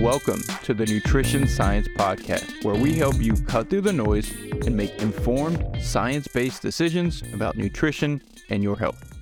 Welcome to the Nutrition Science Podcast, where we help you cut through the noise and make informed, science based decisions about nutrition and your health.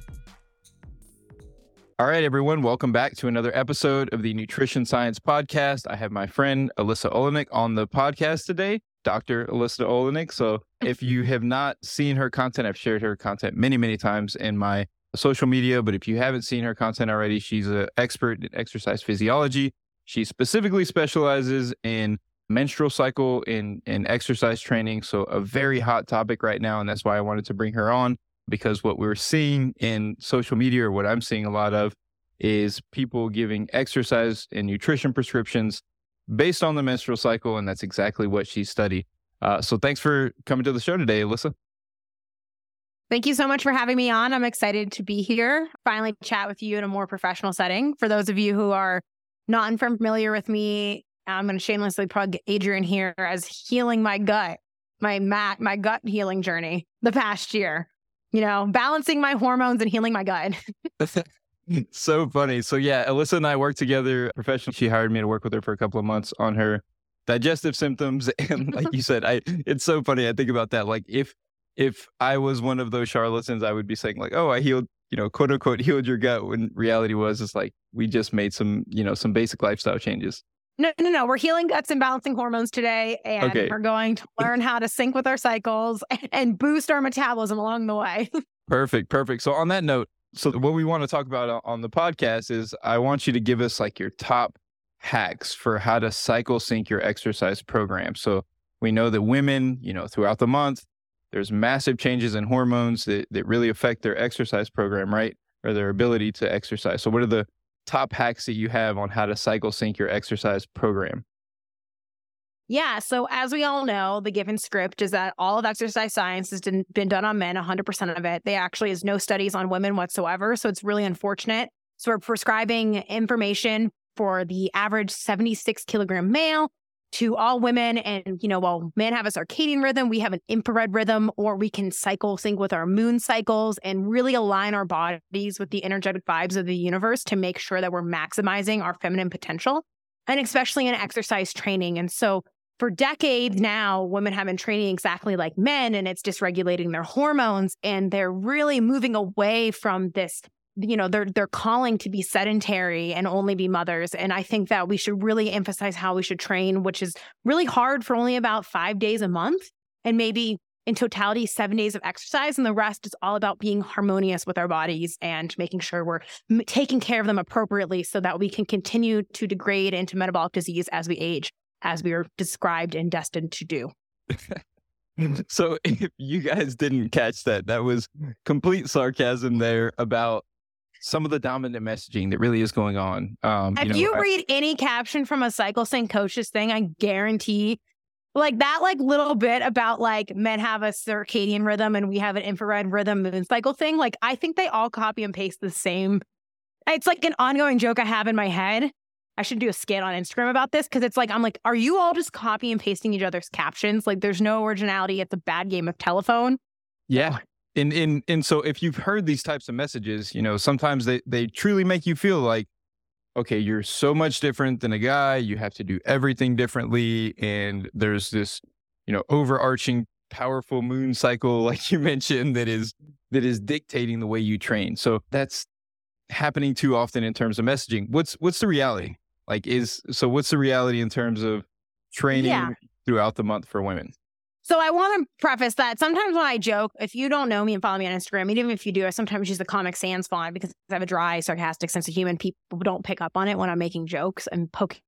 All right, everyone, welcome back to another episode of the Nutrition Science Podcast. I have my friend Alyssa Olenick on the podcast today, Dr. Alyssa Olenick. So, if you have not seen her content, I've shared her content many, many times in my social media. But if you haven't seen her content already, she's an expert in exercise physiology. She specifically specializes in menstrual cycle in in exercise training. So a very hot topic right now, and that's why I wanted to bring her on because what we're seeing in social media, or what I'm seeing a lot of, is people giving exercise and nutrition prescriptions based on the menstrual cycle, and that's exactly what she studied. Uh, so thanks for coming to the show today, Alyssa. Thank you so much for having me on. I'm excited to be here, finally chat with you in a more professional setting. For those of you who are not unfamiliar with me, I'm going to shamelessly plug Adrian here as healing my gut, my mat, my gut healing journey the past year. You know, balancing my hormones and healing my gut. so funny. So yeah, Alyssa and I worked together professionally. She hired me to work with her for a couple of months on her digestive symptoms. And like you said, I it's so funny. I think about that. Like if if I was one of those charlatans, I would be saying like, "Oh, I healed, you know, quote unquote, healed your gut." When reality was, it's like we just made some, you know, some basic lifestyle changes. No, no, no. We're healing guts and balancing hormones today, and okay. we're going to learn how to sync with our cycles and boost our metabolism along the way. perfect, perfect. So on that note, so what we want to talk about on the podcast is I want you to give us like your top hacks for how to cycle sync your exercise program. So we know that women, you know, throughout the month, there's massive changes in hormones that, that really affect their exercise program, right? Or their ability to exercise. So, what are the top hacks that you have on how to cycle sync your exercise program? Yeah. So, as we all know, the given script is that all of exercise science has been done on men, 100% of it. They actually is no studies on women whatsoever. So, it's really unfortunate. So, we're prescribing information for the average 76 kilogram male to all women. And, you know, while men have a circadian rhythm, we have an infradian rhythm, or we can cycle sync with our moon cycles and really align our bodies with the energetic vibes of the universe to make sure that we're maximizing our feminine potential, and especially in exercise training. And so, for decades now, women have been training exactly like men, and it's dysregulating their hormones. And they're really moving away from this you know they're they're calling to be sedentary and only be mothers. And i think that we should really emphasize how we should train which is really hard for only about 5 days a month and maybe in totality 7 days of exercise. And the rest is all about being harmonious with our bodies and making sure we're m- taking care of them appropriately so that we can continue to degrade into metabolic disease as we age as we are described and destined to do. So if you guys didn't catch that that was complete sarcasm there about some of the dominant messaging that really is going on. Um, if you, know, you I, read any caption from a cycle sync coach's thing, I guarantee like that like little bit about like men have a circadian rhythm and we have an infradian rhythm moon cycle thing like i think they all copy and paste the same. It's like an ongoing joke i have in my head. I should do a skit on instagram about this because it's like i'm like are you all just copy and pasting each other's captions? Like there's no originality. It's a bad game of telephone. Yeah and and and so if you've heard these types of messages, you know, sometimes they they truly make you feel like okay, you're so much different than a guy, you have to do everything differently and there's this, you know, overarching powerful moon cycle like you mentioned that is that is dictating the way you train. So that's happening too often in terms of messaging. What's what's the reality? Like is so what's the reality in terms of training yeah. throughout the month for women? So I want to preface that sometimes when I joke, if you don't know me and follow me on Instagram, even if you do, I sometimes use the Comic Sans font because I have a dry, sarcastic sense of humor. People don't pick up on it when I'm making jokes and poking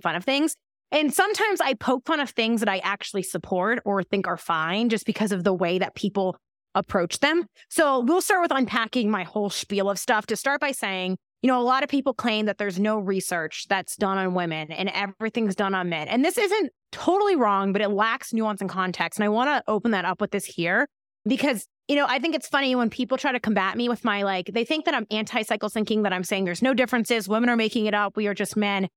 fun of things. And sometimes I poke fun of things that I actually support or think are fine just because of the way that people approach them. So we'll start with unpacking my whole spiel of stuff to start by saying, you know, a lot of people claim that there's no research that's done on women and everything's done on men. And this isn't totally wrong, but it lacks nuance and context. And I want to open that up with this here because, you know, I think it's funny when people try to combat me with my like, they think that I'm anti cycle syncing, that I'm saying there's no differences. Women are making it up. We are just men.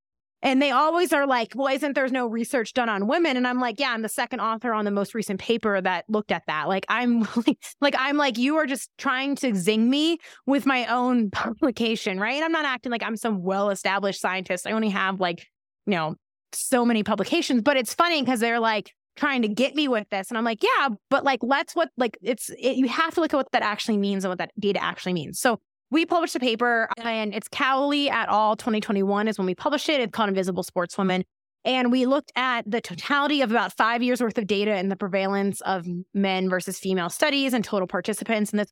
And they always are like, well, isn't there's no research done on women? And I'm like, yeah, I'm the second author on the most recent paper that looked at that. Like, I'm like, I'm like, you are just trying to zing me with my own publication, right? I'm not acting like I'm some well established scientist. I only have like you know, so many publications. But it's funny because they're like trying to get me with this. And I'm like, yeah, but like, let's what, like, it's, it, you have to look at what that actually means and what that data actually means. So we published a paper and it's Cowley et al. 2021 is when we published it. It's called Invisible Sportswomen. And we looked at the totality of about five years worth of data and the prevalence of men versus female studies and total participants. And this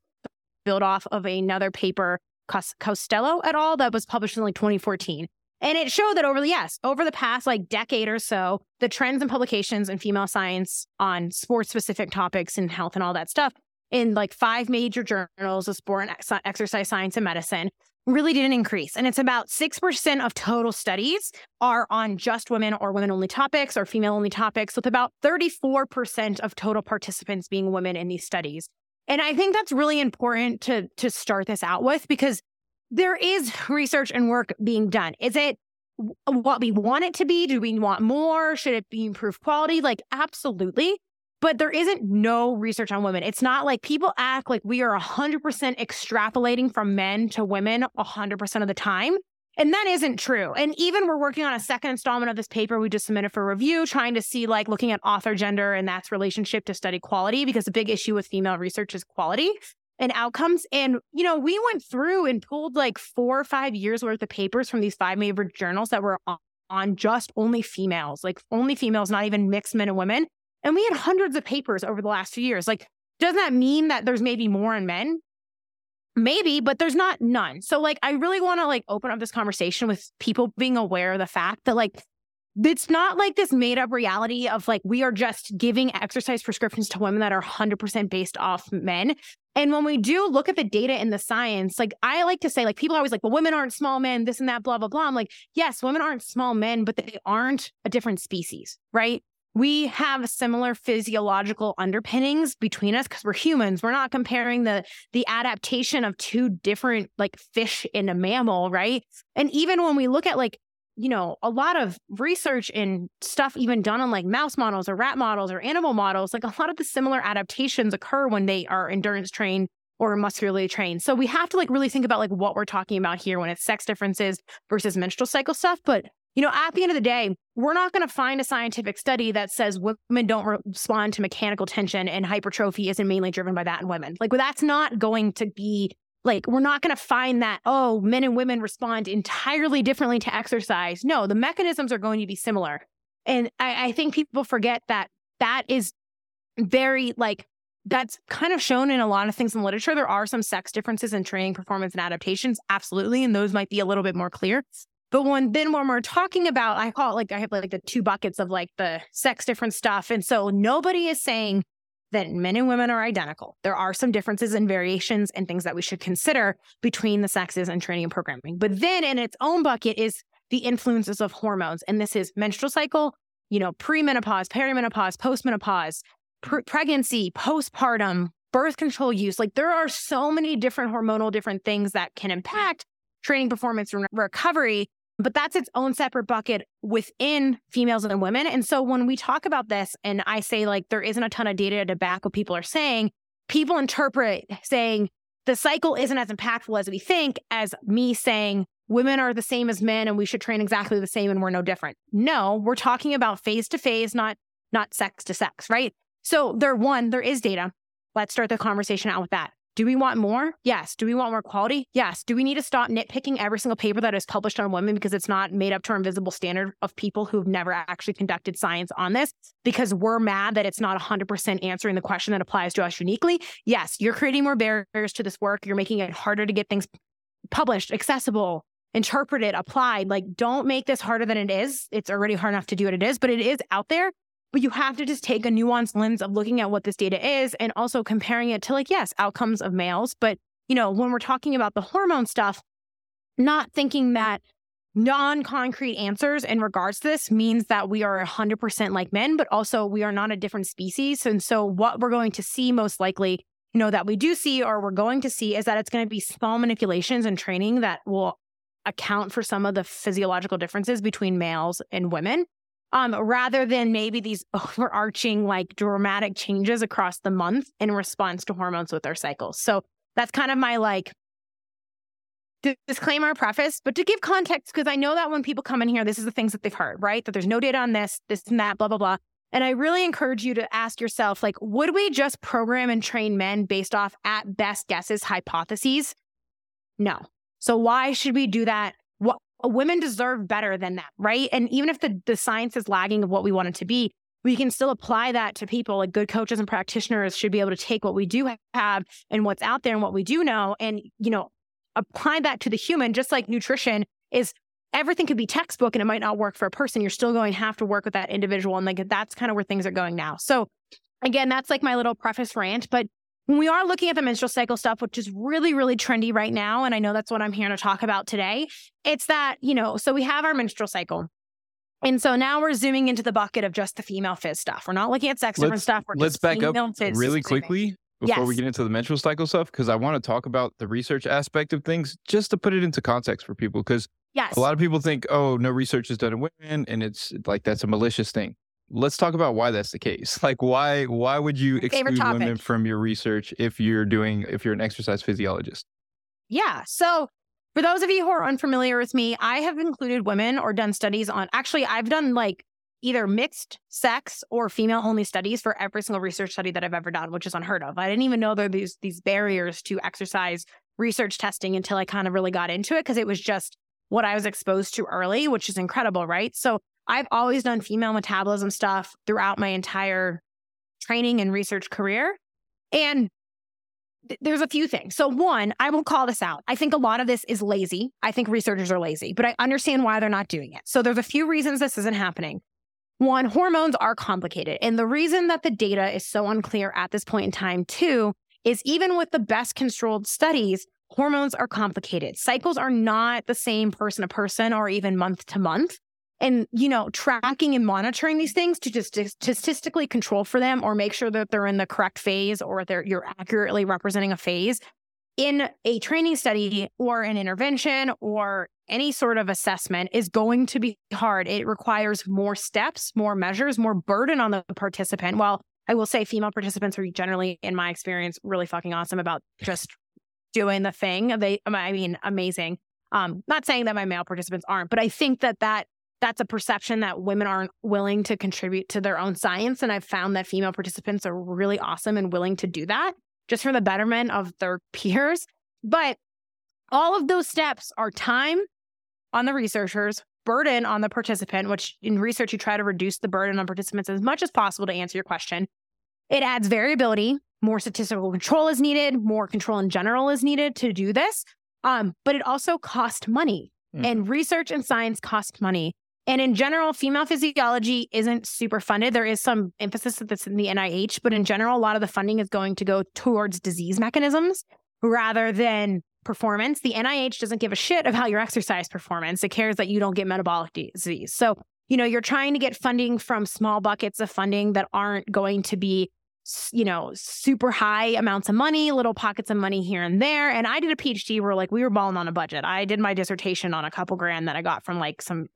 built off of another paper, Costello et al., that was published in like 2014. And it showed that over the, yes, over the past like decade or so, the trends and publications in female science on sports specific topics and health and all that stuff in like five major journals of sport and exercise science and medicine really didn't increase. And it's about 6% of total studies are on just women or women only topics or female only topics, with about 34% of total participants being women in these studies. And I think that's really important to, to start this out with because there is research and work being done. Is it what we want it to be? Do we want more? Should it be improved quality? Like, absolutely. But there isn't no research on women. It's not like people act like we are 100% extrapolating from men to women 100% of the time. And that isn't true. And even we're working on a second installment of this paper we just submitted for review, trying to see like looking at author gender and that's relationship to study quality, because the big issue with female research is quality and outcomes. And, you know, we went through and pulled like four or five years worth of papers from these five major journals that were on, on just only females, like only females, not even mixed men and women. And we had hundreds of papers over the last few years. Like, doesn't that mean that there's maybe more in men? Maybe, but there's not none. So like I really want to like open up this conversation with people being aware of the fact that like it's not like this made up reality of like we are just giving exercise prescriptions to women that are 100% based off men. And when we do look at the data and the science, like I like to say, like people are always like, well, women aren't small men, this and that, blah, blah, blah. I'm like, yes, women aren't small men, but they aren't a different species, right? We have similar physiological underpinnings between us because we're humans. We're not comparing the the adaptation of two different like fish in a mammal, right? And even when we look at like you know, a lot of research and stuff even done on like mouse models or rat models or animal models, like a lot of the similar adaptations occur when they are endurance trained or muscularly trained. So we have to like really think about like what we're talking about here when it's sex differences versus menstrual cycle stuff. But you know, at the end of the day, we're not going to find a scientific study that says women don't respond to mechanical tension and hypertrophy isn't mainly driven by that in women. Like, well, that's not going to be like, we're not going to find that, oh, men and women respond entirely differently to exercise. No, the mechanisms are going to be similar. And I, I think people forget that that is very like, that's kind of shown in a lot of things in literature. There are some sex differences in training, performance, and adaptations, absolutely. And those might be a little bit more clear. But when then when we're talking about, I call it like I have like the two buckets of like the sex different stuff. And so nobody is saying that men and women are identical. There are some differences and variations and things that we should consider between the sexes and training and programming. But then in its own bucket is the influences of hormones. And this is menstrual cycle, you know, premenopause, perimenopause, postmenopause, pr- pregnancy, postpartum, birth control use. Like there are so many different hormonal different things that can impact training performance and recovery but that's its own separate bucket within females and women. And so when we talk about this and I say like there isn't a ton of data to back what people are saying, people interpret saying the cycle isn't as impactful as we think as me saying women are the same as men and we should train exactly the same and we're no different. No, we're talking about phase to phase, not not sex to sex, right? So there one, there is data. Let's start the conversation out with that. Do we want more? Yes. Do we want more quality? Yes. Do we need to stop nitpicking every single paper that is published on women because it's not made up to our invisible standard of people who've never actually conducted science on this because we're mad that it's not 100% answering the question that applies to us uniquely? Yes. You're creating more barriers to this work. You're making it harder to get things published, accessible, interpreted, applied. Like, don't make this harder than it is. It's already hard enough to do what it is, but it is out there. But you have to just take a nuanced lens of looking at what this data is and also comparing it to, like, yes, outcomes of males. But, you know, when we're talking about the hormone stuff, not thinking that non concrete answers in regards to this means that we are 100% like men, but also we are not a different species. And so, what we're going to see most likely, you know, that we do see or we're going to see is that it's going to be small manipulations and training that will account for some of the physiological differences between males and women um, rather than maybe these overarching, like dramatic changes across the month in response to hormones with our cycles. So that's kind of my like disclaimer preface, but to give context, because I know that when people come in here, this is the things that they've heard, right? That there's no data on this, this and that, blah, blah, blah. And I really encourage you to ask yourself, like, would we just program and train men based off at best guesses hypotheses? No. So why should we do that? Women deserve better than that, right? And even if the, the science is lagging of what we want it to be, we can still apply that to people. Like good coaches and practitioners should be able to take what we do have and what's out there and what we do know and, you know, apply that to the human, just like nutrition is everything could be textbook and it might not work for a person. You're still going to have to work with that individual. And like that's kind of where things are going now. So again, that's like my little preface rant. But when we are looking at the menstrual cycle stuff, which is really, really trendy right now, and I know that's what I'm here to talk about today, it's that, you know, so we have our menstrual cycle. And so now we're zooming into the bucket of just the female phys stuff. We're not looking at sex different stuff. We're let's back up really quickly before yes. we get into the menstrual cycle stuff because I want to talk about the research aspect of things just to put it into context for people because yes. a lot of people think, oh, no research is done in women and it's like that's a malicious thing. Let's talk about why that's the case. Like why why would you exclude women from your research if you're doing if you're an exercise physiologist? Yeah. So for those of you who are unfamiliar with me, I have included women or done studies on actually I've done like either mixed sex or female only studies for every single research study that I've ever done, which is unheard of. I didn't even know there are these these barriers to exercise research testing until I kind of really got into it because it was just what I was exposed to early, which is incredible, right? So I've always done female metabolism stuff throughout my entire training and research career. And th- there's a few things. So, one, I will call this out. I think a lot of this is lazy. I think researchers are lazy, but I understand why they're not doing it. So, there's a few reasons this isn't happening. One, hormones are complicated. And the reason that the data is so unclear at this point in time, too, is even with the best controlled studies, hormones are complicated. Cycles are not the same person to person or even month to month. And, you know, tracking and monitoring these things to just statistically control for them or make sure that they're in the correct phase or they're you're accurately representing a phase in a training study or an intervention or any sort of assessment is going to be hard. It requires more steps, more measures, more burden on the participant. While I will say female participants are generally, in my experience, really fucking awesome about just doing the thing. They, I mean, amazing. Um, not saying that my male participants aren't, but I think that that that's a perception that women aren't willing to contribute to their own science. And I've found that female participants are really awesome and willing to do that just for the betterment of their peers. But all of those steps are time on the researchers, burden on the participant, which in research, you try to reduce the burden on participants as much as possible to answer your question. It adds variability. More statistical control is needed. More control in general is needed to do this. Um, but it also costs money. Mm. And research and science cost money. And in general, female physiology isn't super funded. There is some emphasis that's in the NIH, but in general, a lot of the funding is going to go towards disease mechanisms rather than performance. The NIH doesn't give a shit about your exercise performance. It cares that you don't get metabolic disease. So, you know, you're trying to get funding from small buckets of funding that aren't going to be you know, super high amounts of money, little pockets of money here and there. And I did a PhD where like we were balling on a budget. I did my dissertation on a couple grand that I got from like some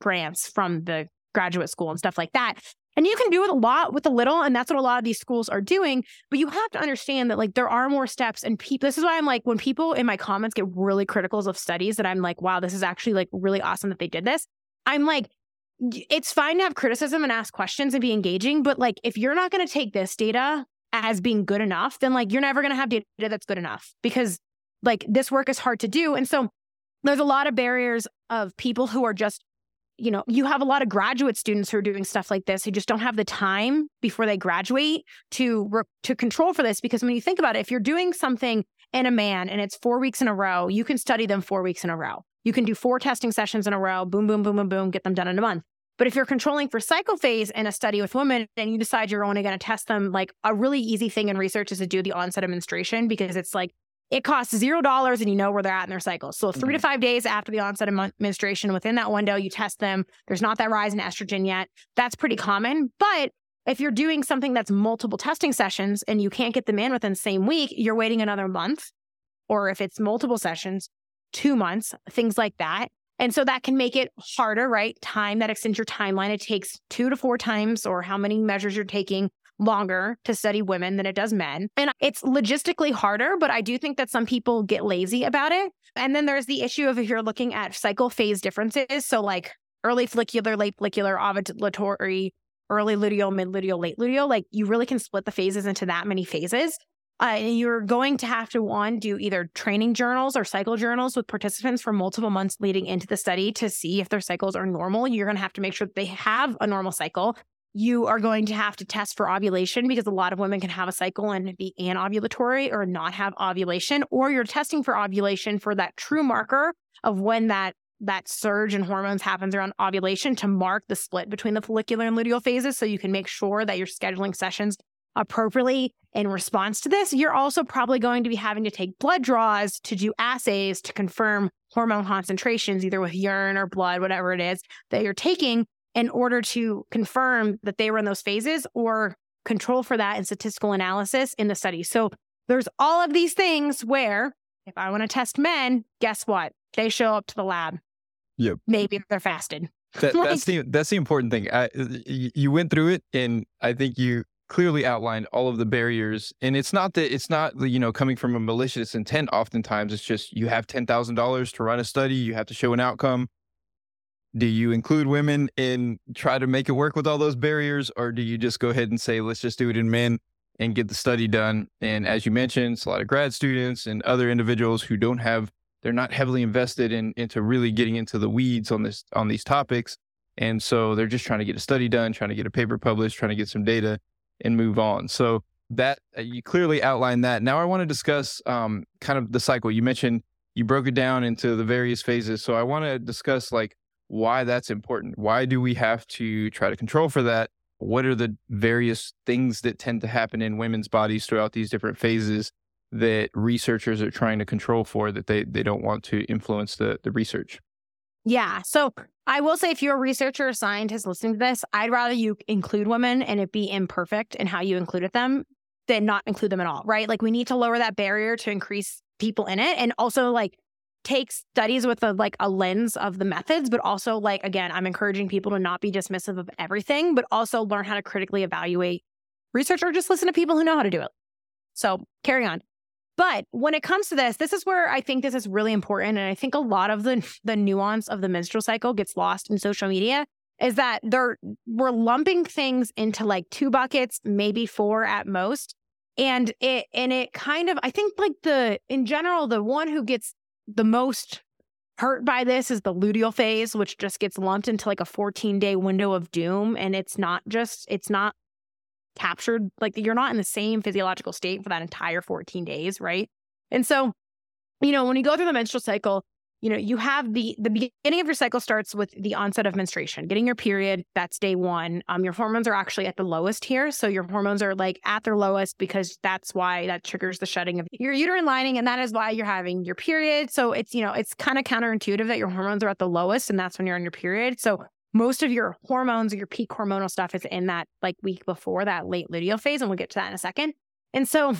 grants from the graduate school and stuff like that. And you can do it a lot with a little, and that's what a lot of these schools are doing. But you have to understand that like there are more steps, and people. This is why I'm like when people in my comments get really critical of studies that I'm like, wow, this is actually like really awesome that they did this. I'm like, it's fine to have criticism and ask questions and be engaging, but like if you're not going to take this data as being good enough, then like you're never going to have data that's good enough because like this work is hard to do, and so there's a lot of barriers of people who are just you know, you have a lot of graduate students who are doing stuff like this who just don't have the time before they graduate to to control for this. Because when you think about it, if you're doing something in a man and it's four weeks in a row, you can study them four weeks in a row. You can do four testing sessions in a row, boom, boom, boom, boom, boom, get them done in a month. But if you're controlling for cycle phase in a study with women and you decide you're only going to test them, like a really easy thing in research is to do the onset of menstruation because it's like it costs zero dollars and you know where they're at in their cycle. So 3 mm-hmm. to five days after the onset of menstruation, within that window, you test them. There's not that rise in estrogen yet. That's pretty common. But if you're doing something that's multiple testing sessions and you can't get them in within the same week, you're waiting another month. Or if it's multiple sessions, two months, things like that. And so that can make it harder, right? Time that extends your timeline. It takes two to four times or how many measures you're taking longer to study women than it does men. And it's logistically harder, but I do think that some people get lazy about it. And then there's the issue of if you're looking at cycle phase differences. So, like early follicular, late follicular, ovulatory, early luteal, mid luteal, late luteal, like you really can split the phases into that many phases. Uh, and you're going to have to one do either training journals or cycle journals with participants for multiple months leading into the study to see if their cycles are normal. You're going to have to make sure that they have a normal cycle. You are going to have to test for ovulation because a lot of women can have a cycle and be anovulatory or not have ovulation, or you're testing for ovulation for that true marker of when that that surge in hormones happens around ovulation to mark the split between the follicular and luteal phases so you can make sure that you're scheduling sessions appropriately in response to this. You're also probably going to be having to take blood draws to do assays to confirm hormone concentrations, either with urine or blood, whatever it is that you're taking, in order to confirm that they were in those phases or control for that in statistical analysis in the study. So there's all of these things where if I want to test men, guess what? They show up to the lab. Yep. Maybe they're fasted. That, that's the that's the important thing. I, you went through it, and I think you clearly outlined all of the barriers. And it's not that it's not you know coming from a malicious intent. Oftentimes, it's just you have ten thousand dollars to run a study. You have to show an outcome. Do you include women and try to make it work with all those barriers, or do you just go ahead and say let's just do it in men and get the study done? And as you mentioned, it's a lot of grad students and other individuals who don't have they're not heavily invested in into really getting into the weeds on this on these topics and so they're just trying to get a study done trying to get a paper published trying to get some data and move on. So that uh, you clearly outlined that. Now i want to discuss um, kind of the cycle. You mentioned you broke it down into the various phases. So i want to discuss like why that's important why do we have to try to control for that what are the various things that tend to happen in women's bodies throughout these different phases that researchers are trying to control for that they they don't want to influence the the research. Yeah. So I will say if you're a researcher or scientist listening to this, I'd rather you include women and it be imperfect in how you included them than not include them at all, right? Like we need to lower that barrier to increase people in it and also like take studies with a like a lens of the methods, but also like again, I'm encouraging people to not be dismissive of everything, but also learn how to critically evaluate research or just listen to people who know how to do it. So carry on. But when it comes to this, this is where I think this is really important. And I think a lot of the, the nuance of the menstrual cycle gets lost in social media is that they're we're lumping things into like two buckets, maybe four at most. And it and it kind of I think like the in general, the one who gets the most hurt by this is the luteal phase, which just gets lumped into like a 14 day window of doom. And it's not just, it's not captured like you're not in the same physiological state for that entire 14 days right and so you know when you go through the menstrual cycle you know you have the the beginning of your cycle starts with the onset of menstruation getting your period that's day one um your hormones are actually at the lowest here so your hormones are like at their lowest because that's why that triggers the shedding of your uterine lining and that is why you're having your period so it's you know it's kind of counterintuitive that your hormones are at the lowest and that's when you're on your period so most of your hormones or your peak hormonal stuff is in that like week before that late luteal phase. And we'll get to that in a second. And so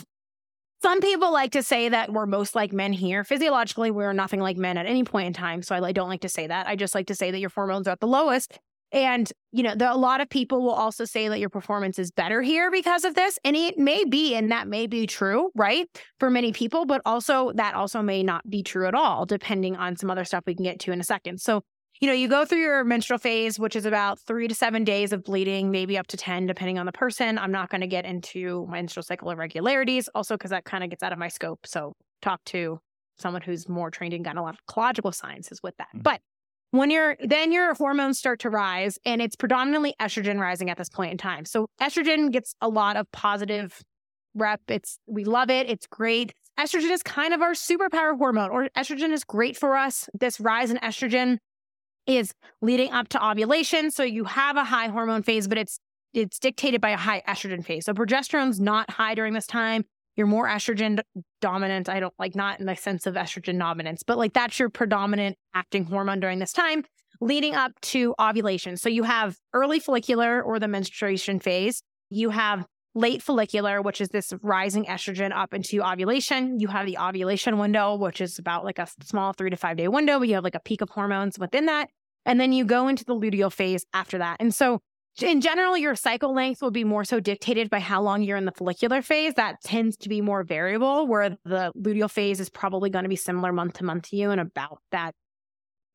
some people like to say that we're most like men here. Physiologically, we're nothing like men at any point in time. So I don't like to say that. I just like to say that your hormones are at the lowest. And, you know, a lot of people will also say that your performance is better here because of this. And it may be, and that may be true, right? For many people, but also that also may not be true at all, depending on some other stuff we can get to in a second. So you know, you go through your menstrual phase, which is about three to seven days of bleeding, maybe up to 10, depending on the person. I'm not going to get into menstrual cycle irregularities, also because that kind of gets out of my scope. So talk to someone who's more trained in gynecological sciences with that. Mm-hmm. But when you're then your hormones start to rise and it's predominantly estrogen rising at this point in time. So estrogen gets a lot of positive rep. It's we love it. It's great. Estrogen is kind of our superpower hormone or estrogen is great for us. This rise in estrogen is leading up to ovulation. So you have a high hormone phase, but it's it's dictated by a high estrogen phase. So progesterone's not high during this time. You're more estrogen dominant. I don't like not in the sense of estrogen dominance, but like that's your predominant acting hormone during this time leading up to ovulation. So you have early follicular or the menstruation phase. You have late follicular, which is this rising estrogen up into ovulation. You have the ovulation window, which is about like a small three to five day window, but you have like a peak of hormones within that. And then you go into the luteal phase after that. And so in general, your cycle length will be more so dictated by how long you're in the follicular phase. That tends to be more variable, where the luteal phase is probably going to be similar month to month to you and about that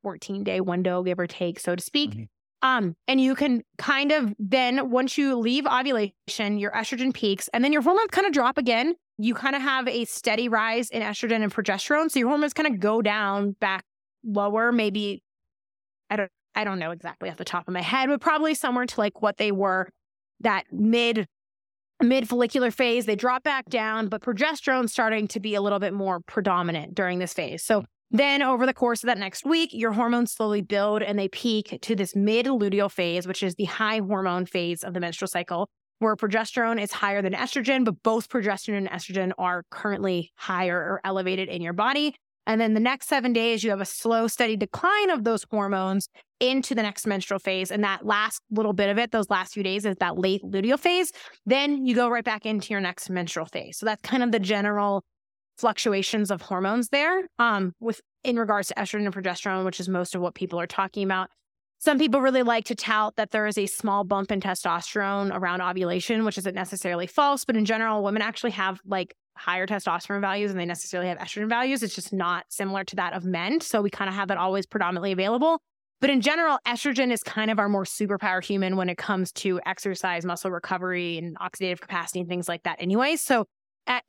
14 day window, give or take, so to speak. Mm-hmm. Um, and you can kind of then once you leave ovulation, your estrogen peaks and then your hormones kind of drop again. You kind of have a steady rise in estrogen and progesterone. So your hormones kind of go down back lower, maybe I don't I don't know exactly off the top of my head, but probably somewhere to like what they were that mid mid follicular phase. They drop back down, but progesterone starting to be a little bit more predominant during this phase. So then over the course of that next week, your hormones slowly build and they peak to this mid luteal phase, which is the high hormone phase of the menstrual cycle, where progesterone is higher than estrogen, but both progesterone and estrogen are currently higher or elevated in your body. And then the next seven days, you have a slow, steady decline of those hormones into the next menstrual phase. And that last little bit of it, those last few days, is that late luteal phase. Then you go right back into your next menstrual phase. So that's kind of the general fluctuations of hormones there um, with in regards to estrogen and progesterone, which is most of what people are talking about. Some people really like to tout that there is a small bump in testosterone around ovulation, which isn't necessarily false, but in general, women actually have like higher testosterone values and they necessarily have estrogen values. It's just not similar to that of men. So we kind of have that always predominantly available. But in general, estrogen is kind of our more superpower human when it comes to exercise, muscle recovery, and oxidative capacity and things like that, anyway. So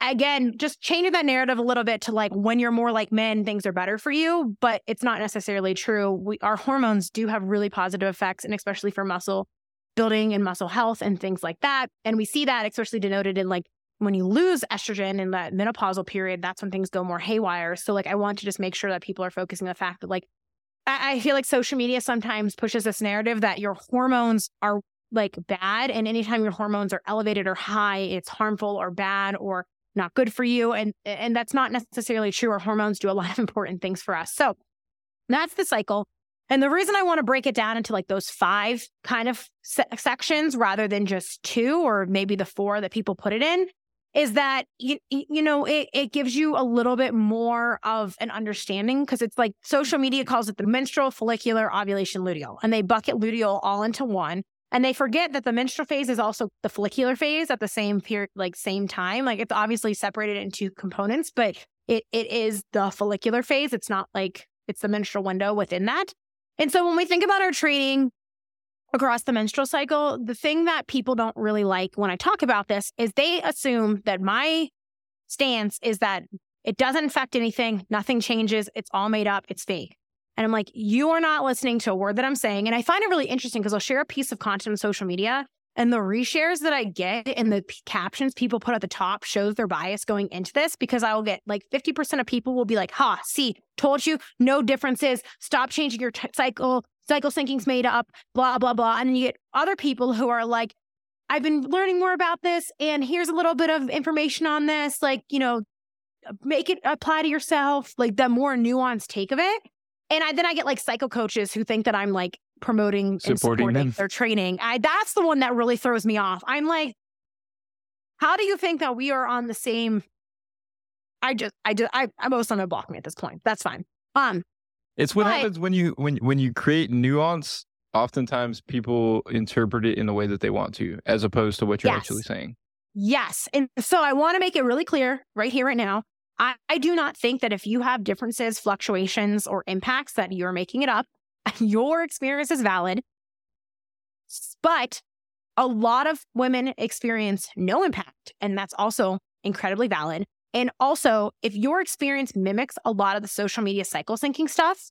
again, just changing that narrative a little bit to like when you're more like men, things are better for you, but it's not necessarily true. We, our hormones do have really positive effects, and especially for muscle building and muscle health and things like that. And we see that especially denoted in like when you lose estrogen in that menopausal period, that's when things go more haywire. So, like, I want to just make sure that people are focusing on the fact that, like, I, I feel like social media sometimes pushes this narrative that your hormones are like bad. And anytime your hormones are elevated or high, it's harmful or bad or not good for you. And, and that's not necessarily true. Our hormones do a lot of important things for us. So that's the cycle. And the reason I want to break it down into like those five kind of se- sections rather than just two or maybe the four that people put it in is that you, you know it, it gives you a little bit more of an understanding because it's like social media calls it the menstrual follicular ovulation luteal and they bucket luteal all into one and they forget that the menstrual phase is also the follicular phase at the same period, like same time. Like it's obviously separated into components, but it it is the follicular phase. It's not like it's the menstrual window within that. And so when we think about our training across the menstrual cycle, the thing that people don't really like when I talk about this is they assume that my stance is that it doesn't affect anything, nothing changes, it's all made up, it's fake. And I'm like, you are not listening to a word that I'm saying. And I find it really interesting because I'll share a piece of content on social media and the reshares that I get and the p- captions people put at the top shows their bias going into this because I will get like 50% of people will be like, ha, see, told you, no differences. Stop changing your t- cycle. Cycle syncing's made up, blah, blah, blah. And then you get other people who are like, I've been learning more about this and here's a little bit of information on this. Like, you know, make it apply to yourself, like the more nuanced take of it. And I, then I get like psycho coaches who think that I'm like promoting supporting, and supporting them. their training. I, that's the one that really throws me off. I'm like, how do you think that we are on the same? I just, I just, I, I'm most going to block me at this point. That's fine. Um, it's what but, happens when you when when you create nuance. Oftentimes, people interpret it in the way that they want to, as opposed to what you're yes. actually saying. Yes, and so I want to make it really clear right here, right now. I, I do not think that if you have differences, fluctuations, or impacts, that you're making it up. Your experience is valid. But a lot of women experience no impact, and that's also incredibly valid. And also, if your experience mimics a lot of the social media cycle syncing stuff,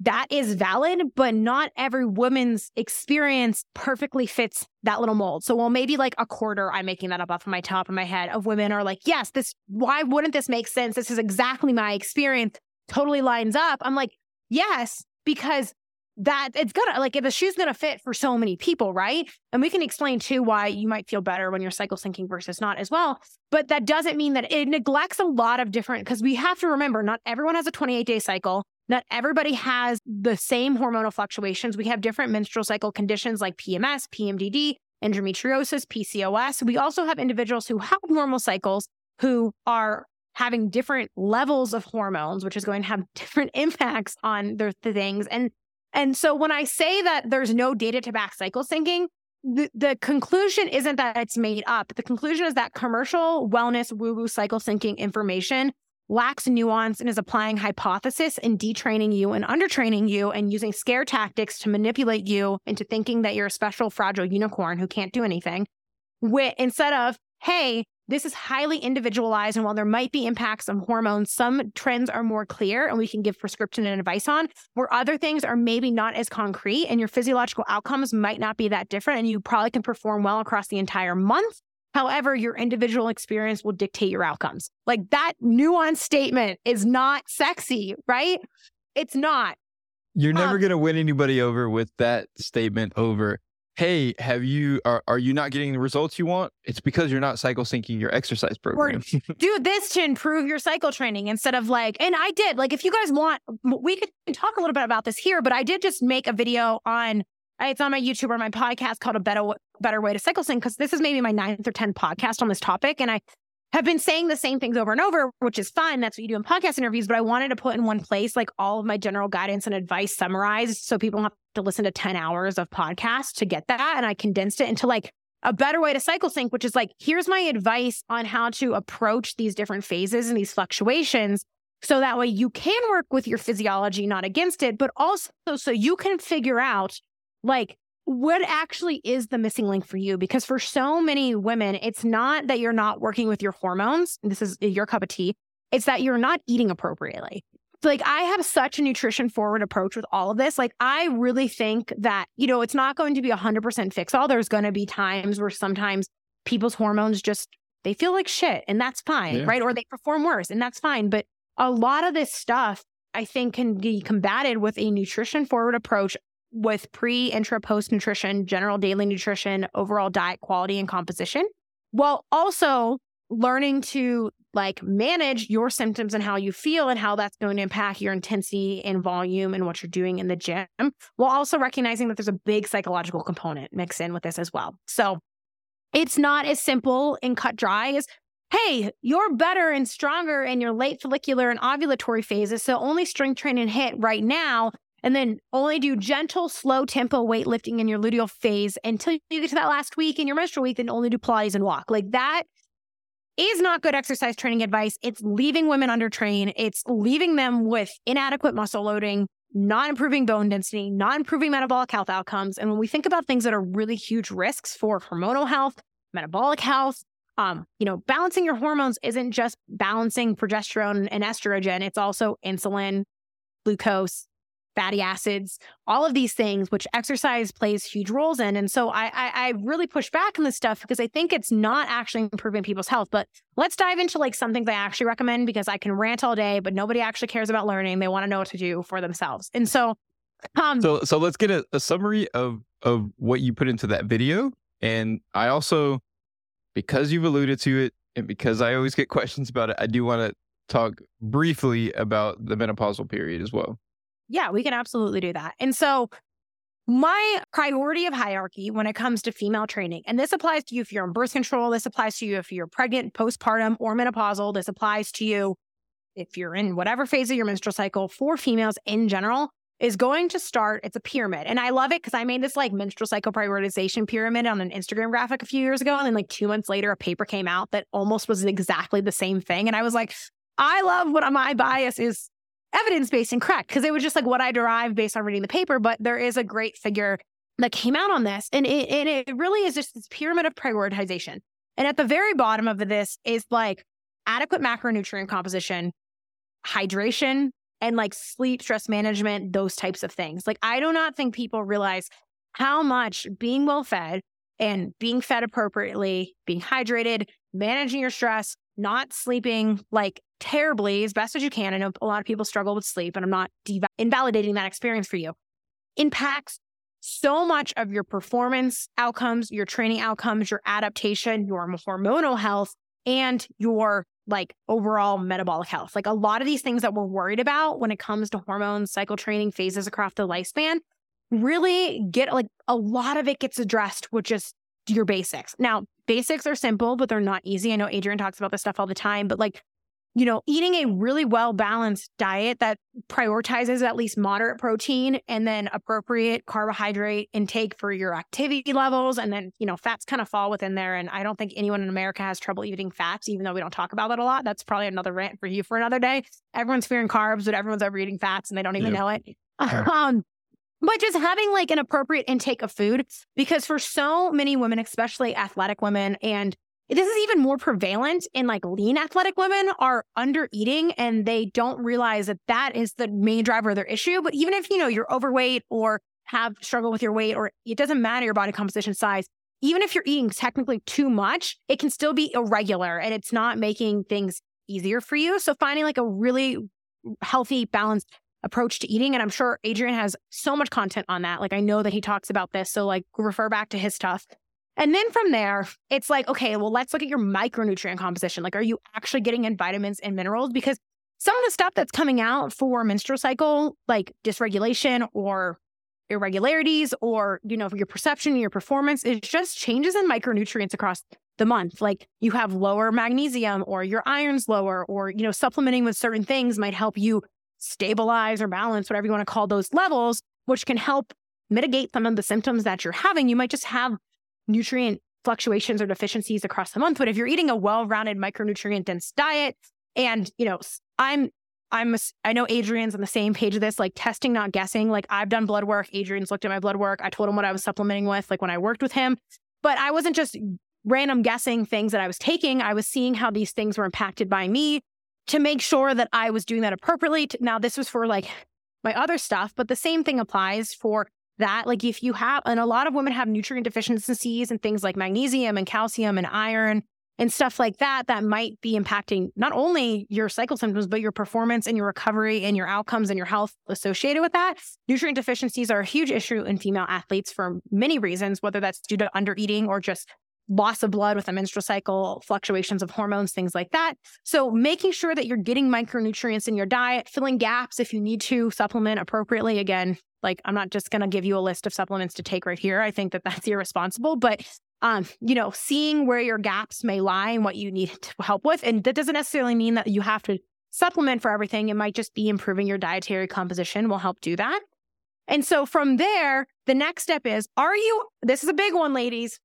that is valid, but not every woman's experience perfectly fits that little mold. So, well, maybe like a quarter, I'm making that up off of my top of my head, of women are like, yes, this, why wouldn't this make sense? This is exactly my experience, totally lines up. I'm like, yes, because that it's gonna, like, if the shoe's gonna fit for so many people, right? And we can explain too why you might feel better when you're cycle syncing versus not as well. But that doesn't mean that it neglects a lot of different, because we have to remember not everyone has a 28 day cycle. Not everybody has the same hormonal fluctuations. We have different menstrual cycle conditions like PMS, PMDD, endometriosis, PCOS. We also have individuals who have normal cycles who are having different levels of hormones, which is going to have different impacts on their things. And And so when I say that there's no data to back cycle syncing, the, the conclusion isn't that it's made up. The conclusion is that commercial wellness woo woo cycle syncing information lacks nuance and is applying hypothesis and detraining you and undertraining you and using scare tactics to manipulate you into thinking that you're a special fragile unicorn who can't do anything. With, instead of, hey, this is highly individualized. And while there might be impacts on hormones, some trends are more clear and we can give prescription and advice on, where other things are maybe not as concrete and your physiological outcomes might not be that different. And you probably can perform well across the entire month. However, your individual experience will dictate your outcomes. Like that nuanced statement is not sexy, right? It's not. You're never um, going to win anybody over with that statement over hey, have you are, are you not getting the results you want? It's because you're not cycle syncing your exercise program. Do this to improve your cycle training instead of like, and I did like if you guys want, we could talk a little bit about this here, but I did just make a video on it's on my YouTube or my podcast called a better better way to cycle sync because this is maybe my ninth or tenth podcast on this topic, and I have been saying the same things over and over, which is fun. That's what you do in podcast interviews. But I wanted to put in one place like all of my general guidance and advice summarized so people don't have to listen to 10 hours of podcast to get that. And I condensed it into like a better way to cycle sync, which is like, here's my advice on how to approach these different phases and these fluctuations. So that way you can work with your physiology, not against it, but also so you can figure out like what actually is the missing link for you? Because for so many women, it's not that you're not working with your hormones. This is your cup of tea. It's that you're not eating appropriately. So like I have such a nutrition forward approach with all of this. Like I really think that, you know, it's not going to be a hundred percent fix all. There's going to be times where sometimes people's hormones just, they feel like shit and that's fine. Yeah. Right. Or they perform worse and that's fine. But a lot of this stuff I think can be combated with a nutrition forward approach with pre, intra, post nutrition, general daily nutrition, overall diet quality and composition, while also learning to like manage your symptoms and how you feel and how that's going to impact your intensity and volume and what you're doing in the gym, while also recognizing that there's a big psychological component mixed in with this as well. So it's not as simple and cut dry as, hey, you're better and stronger in your late follicular and ovulatory phases. So only strength training hit right now and then only do gentle, slow tempo weightlifting in your luteal phase until you get to that last week in your menstrual week, then only do Pilates and walk. Like that is not good exercise training advice. It's leaving women undertrained. It's leaving them with inadequate muscle loading, not improving bone density, not improving metabolic health outcomes. And when we think about things that are really huge risks for hormonal health, metabolic health, um, you know, balancing your hormones isn't just balancing progesterone and estrogen. It's also insulin, glucose, fatty acids, all of these things, which exercise plays huge roles in. And so I, I, I really push back on this stuff because I think it's not actually improving people's health. But let's dive into like some things I actually recommend because I can rant all day, but nobody actually cares about learning. They want to know what to do for themselves. And so, um, so so let's get a, a summary of of what you put into that video. And I also, because you've alluded to it, and because I always get questions about it, I do want to talk briefly about the menopausal period as well. Yeah, we can absolutely do that. And so, my priority of hierarchy when it comes to female training, and this applies to you if you're on birth control, this applies to you if you're pregnant, postpartum, or menopausal, this applies to you if you're in whatever phase of your menstrual cycle for females in general, is going to start. It's a pyramid. And I love it because I made this like menstrual cycle prioritization pyramid on an Instagram graphic a few years ago. And then, like, two months later, a paper came out that almost was exactly the same thing. And I was like, I love what my bias is evidence based and correct because it was just like what I derived based on reading the paper. But there is a great figure that came out on this. And it, and it really is just this pyramid of prioritization. And at the very bottom of this is like adequate macronutrient composition, hydration, and like sleep, stress management, those types of things. Like, I do not think people realize how much being well fed and being fed appropriately, being hydrated, managing your stress, not sleeping like terribly as best as you can. I know a lot of people struggle with sleep, and I'm not dev- invalidating that experience for you. Impacts so much of your performance outcomes, your training outcomes, your adaptation, your hormonal health, and your like overall metabolic health. Like a lot of these things that we're worried about when it comes to hormones, cycle training phases across the lifespan, really get like a lot of it gets addressed with just your basics. Now, basics are simple, but they're not easy. I know Adrian talks about this stuff all the time, but like you know, eating a really well balanced diet that prioritizes at least moderate protein and then appropriate carbohydrate intake for your activity levels. And then, you know, fats kind of fall within there. And I don't think anyone in America has trouble eating fats, even though we don't talk about that a lot. That's probably another rant for you for another day. Everyone's fearing carbs, but everyone's overeating fats and they don't even know it. Um, but just having like an appropriate intake of food, because for so many women, especially athletic women and this is even more prevalent in like lean athletic women are under eating and they don't realize that that is the main driver of their issue. But even if, you know, you're overweight or have struggle with your weight or it doesn't matter your body composition size, even if you're eating technically too much, it can still be irregular and it's not making things easier for you. So finding like a really healthy, balanced approach to eating. And I'm sure Adrian has so much content on that. Like I know that he talks about this. So like refer back to his stuff. And then from there, it's like, okay, well, let's look at your micronutrient composition. Like, are you actually getting in vitamins and minerals? Because some of the stuff that's coming out for menstrual cycle, like dysregulation or irregularities or, you know, your perception, your performance, it just changes in micronutrients across the month. Like you have lower magnesium or your iron's lower, or, you know, supplementing with certain things might help you stabilize or balance, whatever you want to call those levels, which can help mitigate some of the symptoms that you're having. You might just have nutrient fluctuations or deficiencies across the month. But if you're eating a well-rounded micronutrient dense diet, and you know, I'm I'm I know Adrian's on the same page of this, like testing, not guessing. Like I've done blood work. Adrian's looked at my blood work. I told him what I was supplementing with, like when I worked with him. But I wasn't just random guessing things that I was taking. I was seeing how these things were impacted by me to make sure that I was doing that appropriately. Now, this was for like my other stuff, but the same thing applies for that like if you have and a lot of women have nutrient deficiencies and things like magnesium and calcium and iron and stuff like that that might be impacting not only your cycle symptoms but your performance and your recovery and your outcomes and your health associated with that nutrient deficiencies are a huge issue in female athletes for many reasons whether that's due to undereating or just loss of blood with a menstrual cycle, fluctuations of hormones, things like that. So, making sure that you're getting micronutrients in your diet, filling gaps if you need to supplement appropriately. Again, like I'm not just going to give you a list of supplements to take right here. I think that that's irresponsible, but um, you know, seeing where your gaps may lie and what you need to help with. And that doesn't necessarily mean that you have to supplement for everything. It might just be improving your dietary composition will help do that. And so from there, the next step is are you, this is a big one, ladies.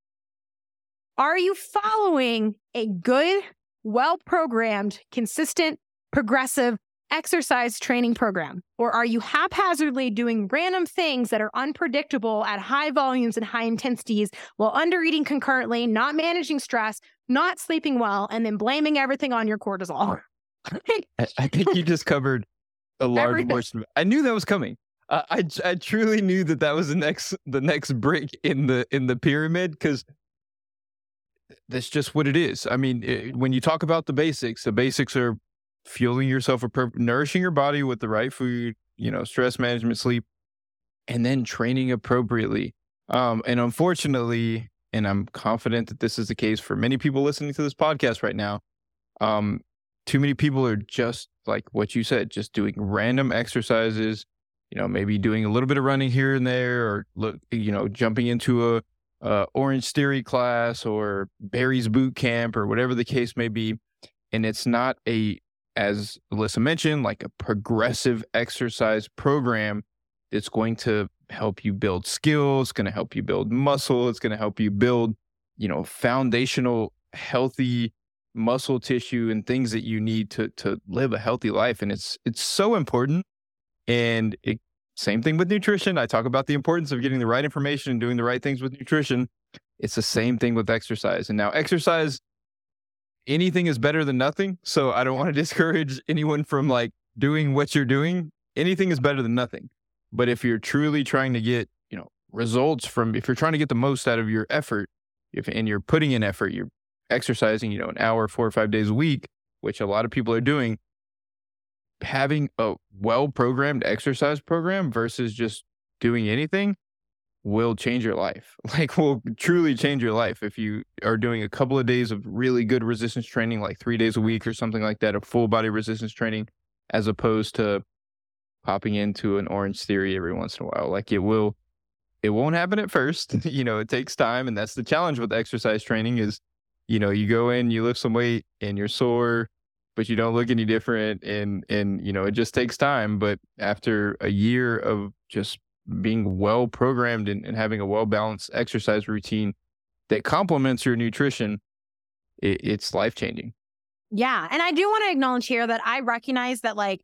Are you following a good, well programmed, consistent, progressive exercise training program? Or are you haphazardly doing random things that are unpredictable at high volumes and high intensities while under eating concurrently, not managing stress, not sleeping well, and then blaming everything on your cortisol? I think you just covered a large everything. portion. I knew that was coming. Uh, I I truly knew that that was the next the next brick in the in the pyramid because that's just what it is. I mean, it, when you talk about the basics, the basics are fueling yourself, nourishing your body with the right food, you know, stress management, sleep, and then training appropriately. Um, and unfortunately, and I'm confident that this is the case for many people listening to this podcast right now, um, too many people are just like what you said, just doing random exercises, you know, maybe doing a little bit of running here and there, or look, you know, jumping into a, a Orange Theory class or Barry's boot camp or whatever the case may be. And it's not a as Alyssa mentioned, like a progressive exercise program that's going to help you build skills, going to help you build muscle, it's going to help you build, you know, foundational healthy muscle tissue and things that you need to to live a healthy life and it's it's so important and it same thing with nutrition. I talk about the importance of getting the right information and doing the right things with nutrition. It's the same thing with exercise. And now exercise anything is better than nothing. So I don't want to discourage anyone from like doing what you're doing. Anything is better than nothing. But if you're truly trying to get, you know, results from if you're trying to get the most out of your effort, if and you're putting in effort, you're exercising, you know, an hour, four or five days a week, which a lot of people are doing, having a well programmed exercise program versus just doing anything will change your life. Like will truly change your life if you are doing a couple of days of really good resistance training like 3 days a week or something like that, a full body resistance training as opposed to popping into an orange theory every once in a while. Like it will it won't happen at first. you know, it takes time and that's the challenge with exercise training is you know, you go in, you lift some weight and you're sore but you don't look any different and and you know it just takes time but after a year of just being well programmed and, and having a well balanced exercise routine that complements your nutrition it, it's life changing yeah and i do want to acknowledge here that i recognize that like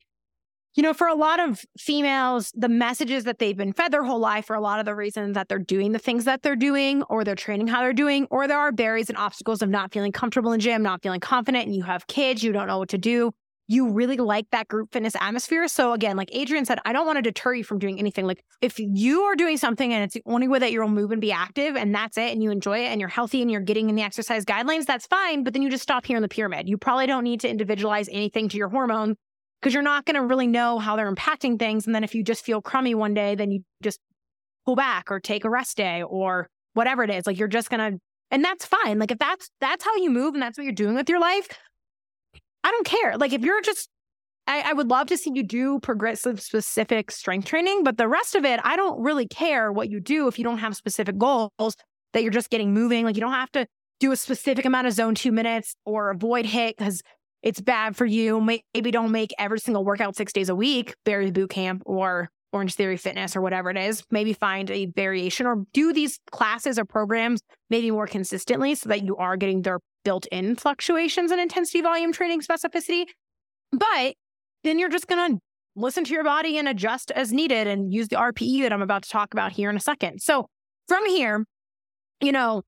you know, for a lot of females, the messages that they've been fed their whole life for a lot of the reasons that they're doing the things that they're doing, or they're training how they're doing, or there are barriers and obstacles of not feeling comfortable in gym, not feeling confident, and you have kids, you don't know what to do. You really like that group fitness atmosphere. So again, like Adrian said, I don't want to deter you from doing anything. Like if you are doing something and it's the only way that you'll move and be active and that's it, and you enjoy it and you're healthy and you're getting in the exercise guidelines, that's fine. But then you just stop here in the pyramid. You probably don't need to individualize anything to your hormone because you're not going to really know how they're impacting things. And then if you just feel crummy one day, then you just pull back or take a rest day or whatever it is. Like you're just going to, and that's fine. Like if that's, that's how you move and that's what you're doing with your life, I don't care. Like if you're just, I, I would love to see you do progressive specific strength training, but the rest of it, I don't really care what you do if you don't have specific goals that you're just getting moving. Like you don't have to do a specific amount of zone two minutes or avoid HIIT because it's bad for you. Maybe don't make every single workout six days a week, Barry Boot Camp or Orange Theory Fitness or whatever it is. Maybe find a variation or do these classes or programs maybe more consistently so that you are getting their built in fluctuations in intensity, volume, training specificity. But then you're just going to listen to your body and adjust as needed and use the RPE that I'm about to talk about here in a second. So from here, you know,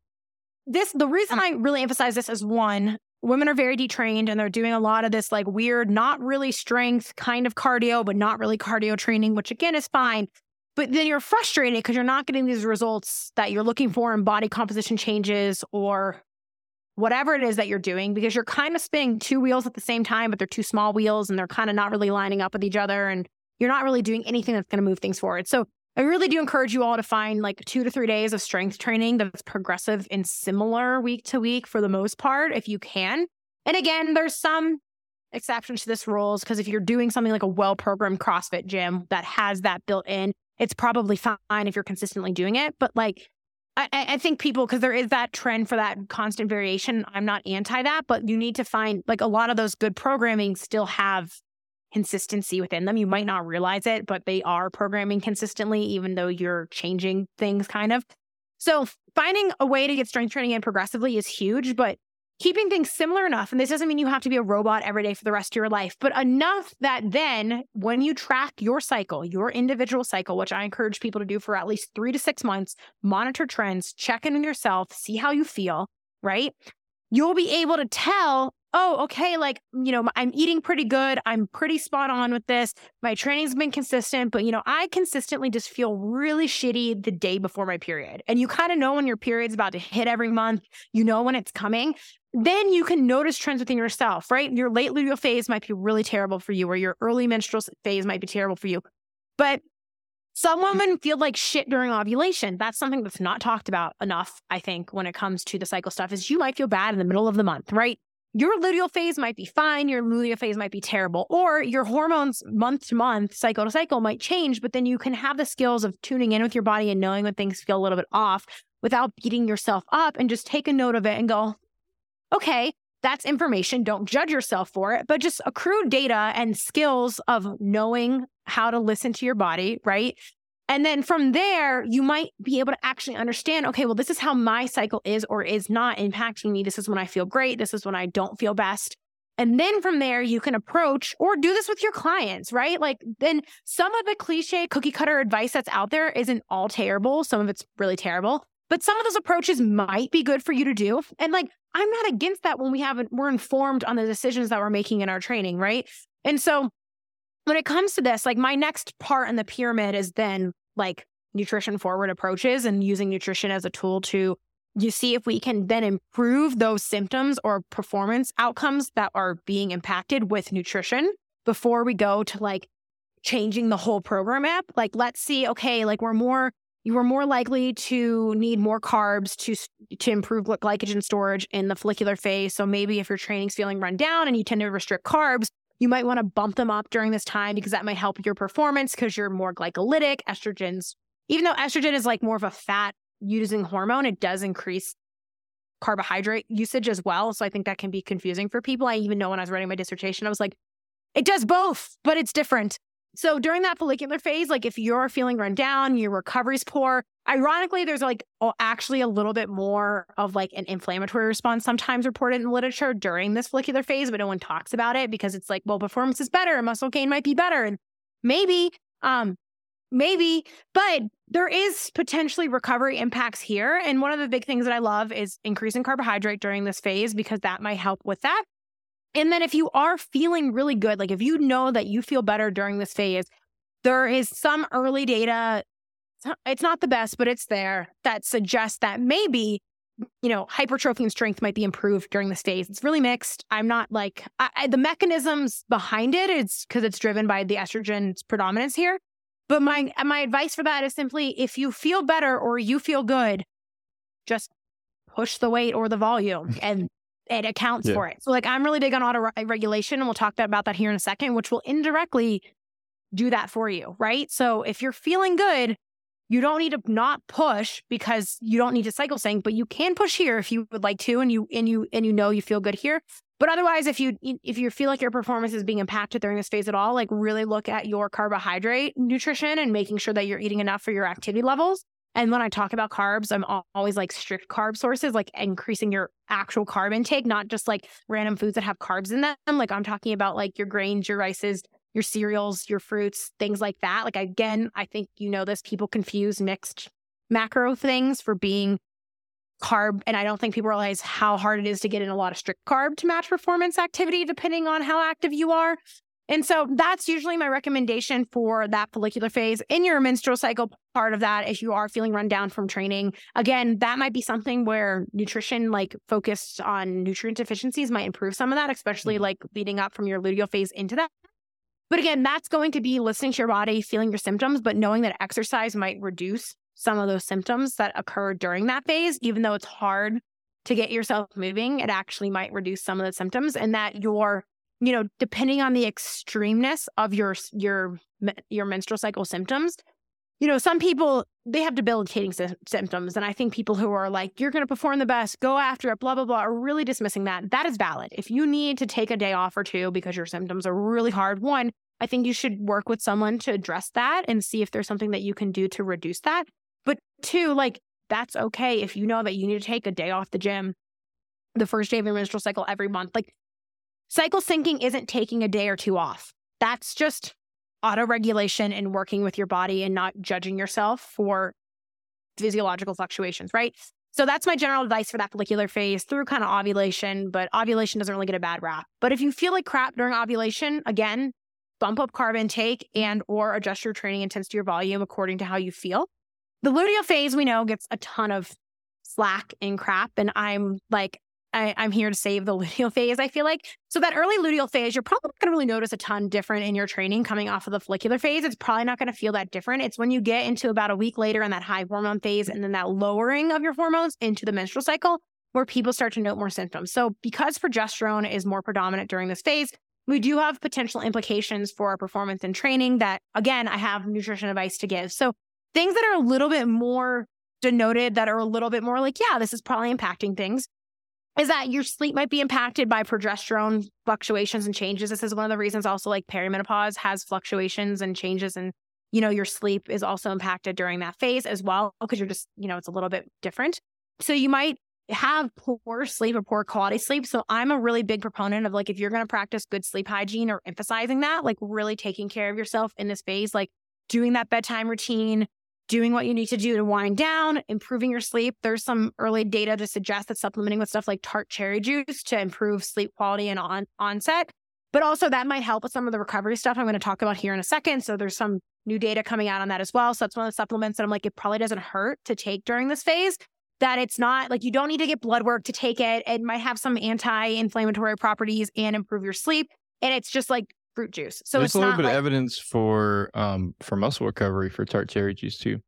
this the reason I really emphasize this is one, women are very detrained and they're doing a lot of this like weird, not really strength kind of cardio, but not really cardio training, which again is fine. But then you're frustrated because you're not getting these results that you're looking for in body composition changes or whatever it is that you're doing because you're kind of spinning two wheels at the same time, but they're two small wheels and they're kind of not really lining up with each other. And you're not really doing anything that's going to move things forward. So I really do encourage you all to find like two to three days of strength training that's progressive and similar week to week for the most part, if you can. And again, there's some exceptions to this rules because if you're doing something like a well programmed CrossFit gym that has that built in, it's probably fine if you're consistently doing it. But like, I, I think people, because there is that trend for that constant variation, I'm not anti that, but you need to find like a lot of those good programming still have consistency within them. You might not realize it, but they are programming consistently, even though you're changing things kind of. So finding a way to get strength training in progressively is huge, but keeping things similar enough. And this doesn't mean you have to be a robot every day for the rest of your life, but enough that then when you track your cycle, your individual cycle, which I encourage people to do for at least three to six months, monitor trends, check in on yourself, see how you feel, right? You'll be able to tell oh, okay, like, you know, I'm eating pretty good. I'm pretty spot on with this. My training's been consistent, but, you know, I consistently just feel really shitty the day before my period. And you kind of know when your period's about to hit every month, you know when it's coming. Then you can notice trends within yourself, right? Your late luteal phase might be really terrible for you, or your early menstrual phase might be terrible for you. But some mm. women feel like shit during ovulation. That's something that's not talked about enough, I think, when it comes to the cycle stuff, is you might feel bad in the middle of the month, right? Your luteal phase might be fine, your luteal phase might be terrible, or your hormones month to month, cycle to cycle might change, but then you can have the skills of tuning in with your body and knowing when things feel a little bit off without beating yourself up and just take a note of it and go, okay, that's information. Don't judge yourself for it, but just accrue data and skills of knowing how to listen to your body, right? And then from there, you might be able to actually understand okay, well, this is how my cycle is or is not impacting me. This is when I feel great. This is when I don't feel best. And then from there, you can approach or do this with your clients, right? Like, then some of the cliche cookie cutter advice that's out there isn't all terrible. Some of it's really terrible, but some of those approaches might be good for you to do. And like, I'm not against that when we haven't, we're informed on the decisions that we're making in our training, right? And so when it comes to this, like my next part in the pyramid is then like nutrition forward approaches and using nutrition as a tool to you see if we can then improve those symptoms or performance outcomes that are being impacted with nutrition before we go to like changing the whole program app. Like let's see okay like we're more you are more likely to need more carbs to to improve glycogen storage in the follicular phase. So maybe if your training's feeling run down and you tend to restrict carbs you might want to bump them up during this time because that might help your performance because you're more glycolytic. Estrogens, even though estrogen is like more of a fat using hormone, it does increase carbohydrate usage as well. So I think that can be confusing for people. I even know when I was writing my dissertation, I was like, it does both, but it's different. So during that follicular phase, like if you're feeling run down, your recovery's poor, ironically, there's like actually a little bit more of like an inflammatory response sometimes reported in literature during this follicular phase, but no one talks about it because it's like, well, performance is better, muscle gain might be better. And maybe, um, maybe, but there is potentially recovery impacts here. And one of the big things that I love is increasing carbohydrate during this phase because that might help with that. And then if you are feeling really good, like if you know that you feel better during this phase, there is some early data. It's not the best, but it's there that suggests that maybe, you know, hypertrophy and strength might be improved during this phase. It's really mixed. I'm not like I, I, the mechanisms behind it. It's because it's driven by the estrogen's predominance here. But my my advice for that is simply if you feel better or you feel good, just push the weight or the volume and it accounts yeah. for it. So like I'm really big on auto uh, regulation and we'll talk about that here in a second, which will indirectly do that for you, right? So if you're feeling good, you don't need to not push because you don't need to cycle sync, but you can push here if you would like to and you and you and you know you feel good here. But otherwise if you if you feel like your performance is being impacted during this phase at all, like really look at your carbohydrate nutrition and making sure that you're eating enough for your activity levels and when I talk about carbs, I'm always like strict carb sources, like increasing your actual carb intake, not just like random foods that have carbs in them. Like I'm talking about like your grains, your rices, your cereals, your fruits, things like that. Like again, I think you know this, people confuse mixed macro things for being carb. And I don't think people realize how hard it is to get in a lot of strict carb to match performance activity, depending on how active you are. And so that's usually my recommendation for that follicular phase in your menstrual cycle part of that. If you are feeling run down from training, again, that might be something where nutrition, like focused on nutrient deficiencies, might improve some of that, especially mm-hmm. like leading up from your luteal phase into that. But again, that's going to be listening to your body, feeling your symptoms, but knowing that exercise might reduce some of those symptoms that occur during that phase, even though it's hard to get yourself moving, it actually might reduce some of the symptoms and that your you know, depending on the extremeness of your your your menstrual cycle symptoms, you know, some people they have debilitating sy- symptoms, and I think people who are like, "You're going to perform the best, go after it," blah blah blah, are really dismissing that. That is valid. If you need to take a day off or two because your symptoms are really hard, one, I think you should work with someone to address that and see if there's something that you can do to reduce that. But two, like that's okay if you know that you need to take a day off the gym the first day of your menstrual cycle every month. Like Cycle syncing isn't taking a day or two off. That's just auto regulation and working with your body and not judging yourself for physiological fluctuations, right? So that's my general advice for that follicular phase through kind of ovulation, but ovulation doesn't really get a bad rap. But if you feel like crap during ovulation, again, bump up carb intake and or adjust your training intensity or volume according to how you feel. The luteal phase we know gets a ton of slack and crap and I'm like I, am here to save the luteal phase, I feel like. So that early luteal phase, you're probably not going to really notice a ton different in your training coming off of the follicular phase. It's probably not going to feel that different. It's when you get into about a week later in that high hormone phase and then that lowering of your hormones into the menstrual cycle where people start to note more symptoms. So because progesterone is more predominant during this phase, we do have potential implications for our performance and training that, again, I have nutrition advice to give. So things that are a little bit more denoted that are a little bit more like, yeah, this is probably impacting things is that your sleep might be impacted by progesterone fluctuations and changes. This is one of the reasons also like perimenopause has fluctuations and changes and you know your sleep is also impacted during that phase as well because you're just, you know, it's a little bit different. So you might have poor sleep or poor quality sleep. So I'm a really big proponent of like if you're going to practice good sleep hygiene or emphasizing that, like really taking care of yourself in this phase, like doing that bedtime routine, doing what you need to do to wind down, improving your sleep. There's some early data to suggest that supplementing with stuff like tart cherry juice to improve sleep quality and on- onset. But also that might help with some of the recovery stuff I'm going to talk about here in a second. So there's some new data coming out on that as well. So that's one of the supplements that I'm like, it probably doesn't hurt to take during this phase. That it's not like you don't need to get blood work to take it. It might have some anti-inflammatory properties and improve your sleep. And it's just like fruit juice. So there's a little bit like, of evidence for um for muscle recovery for tart cherry juice too.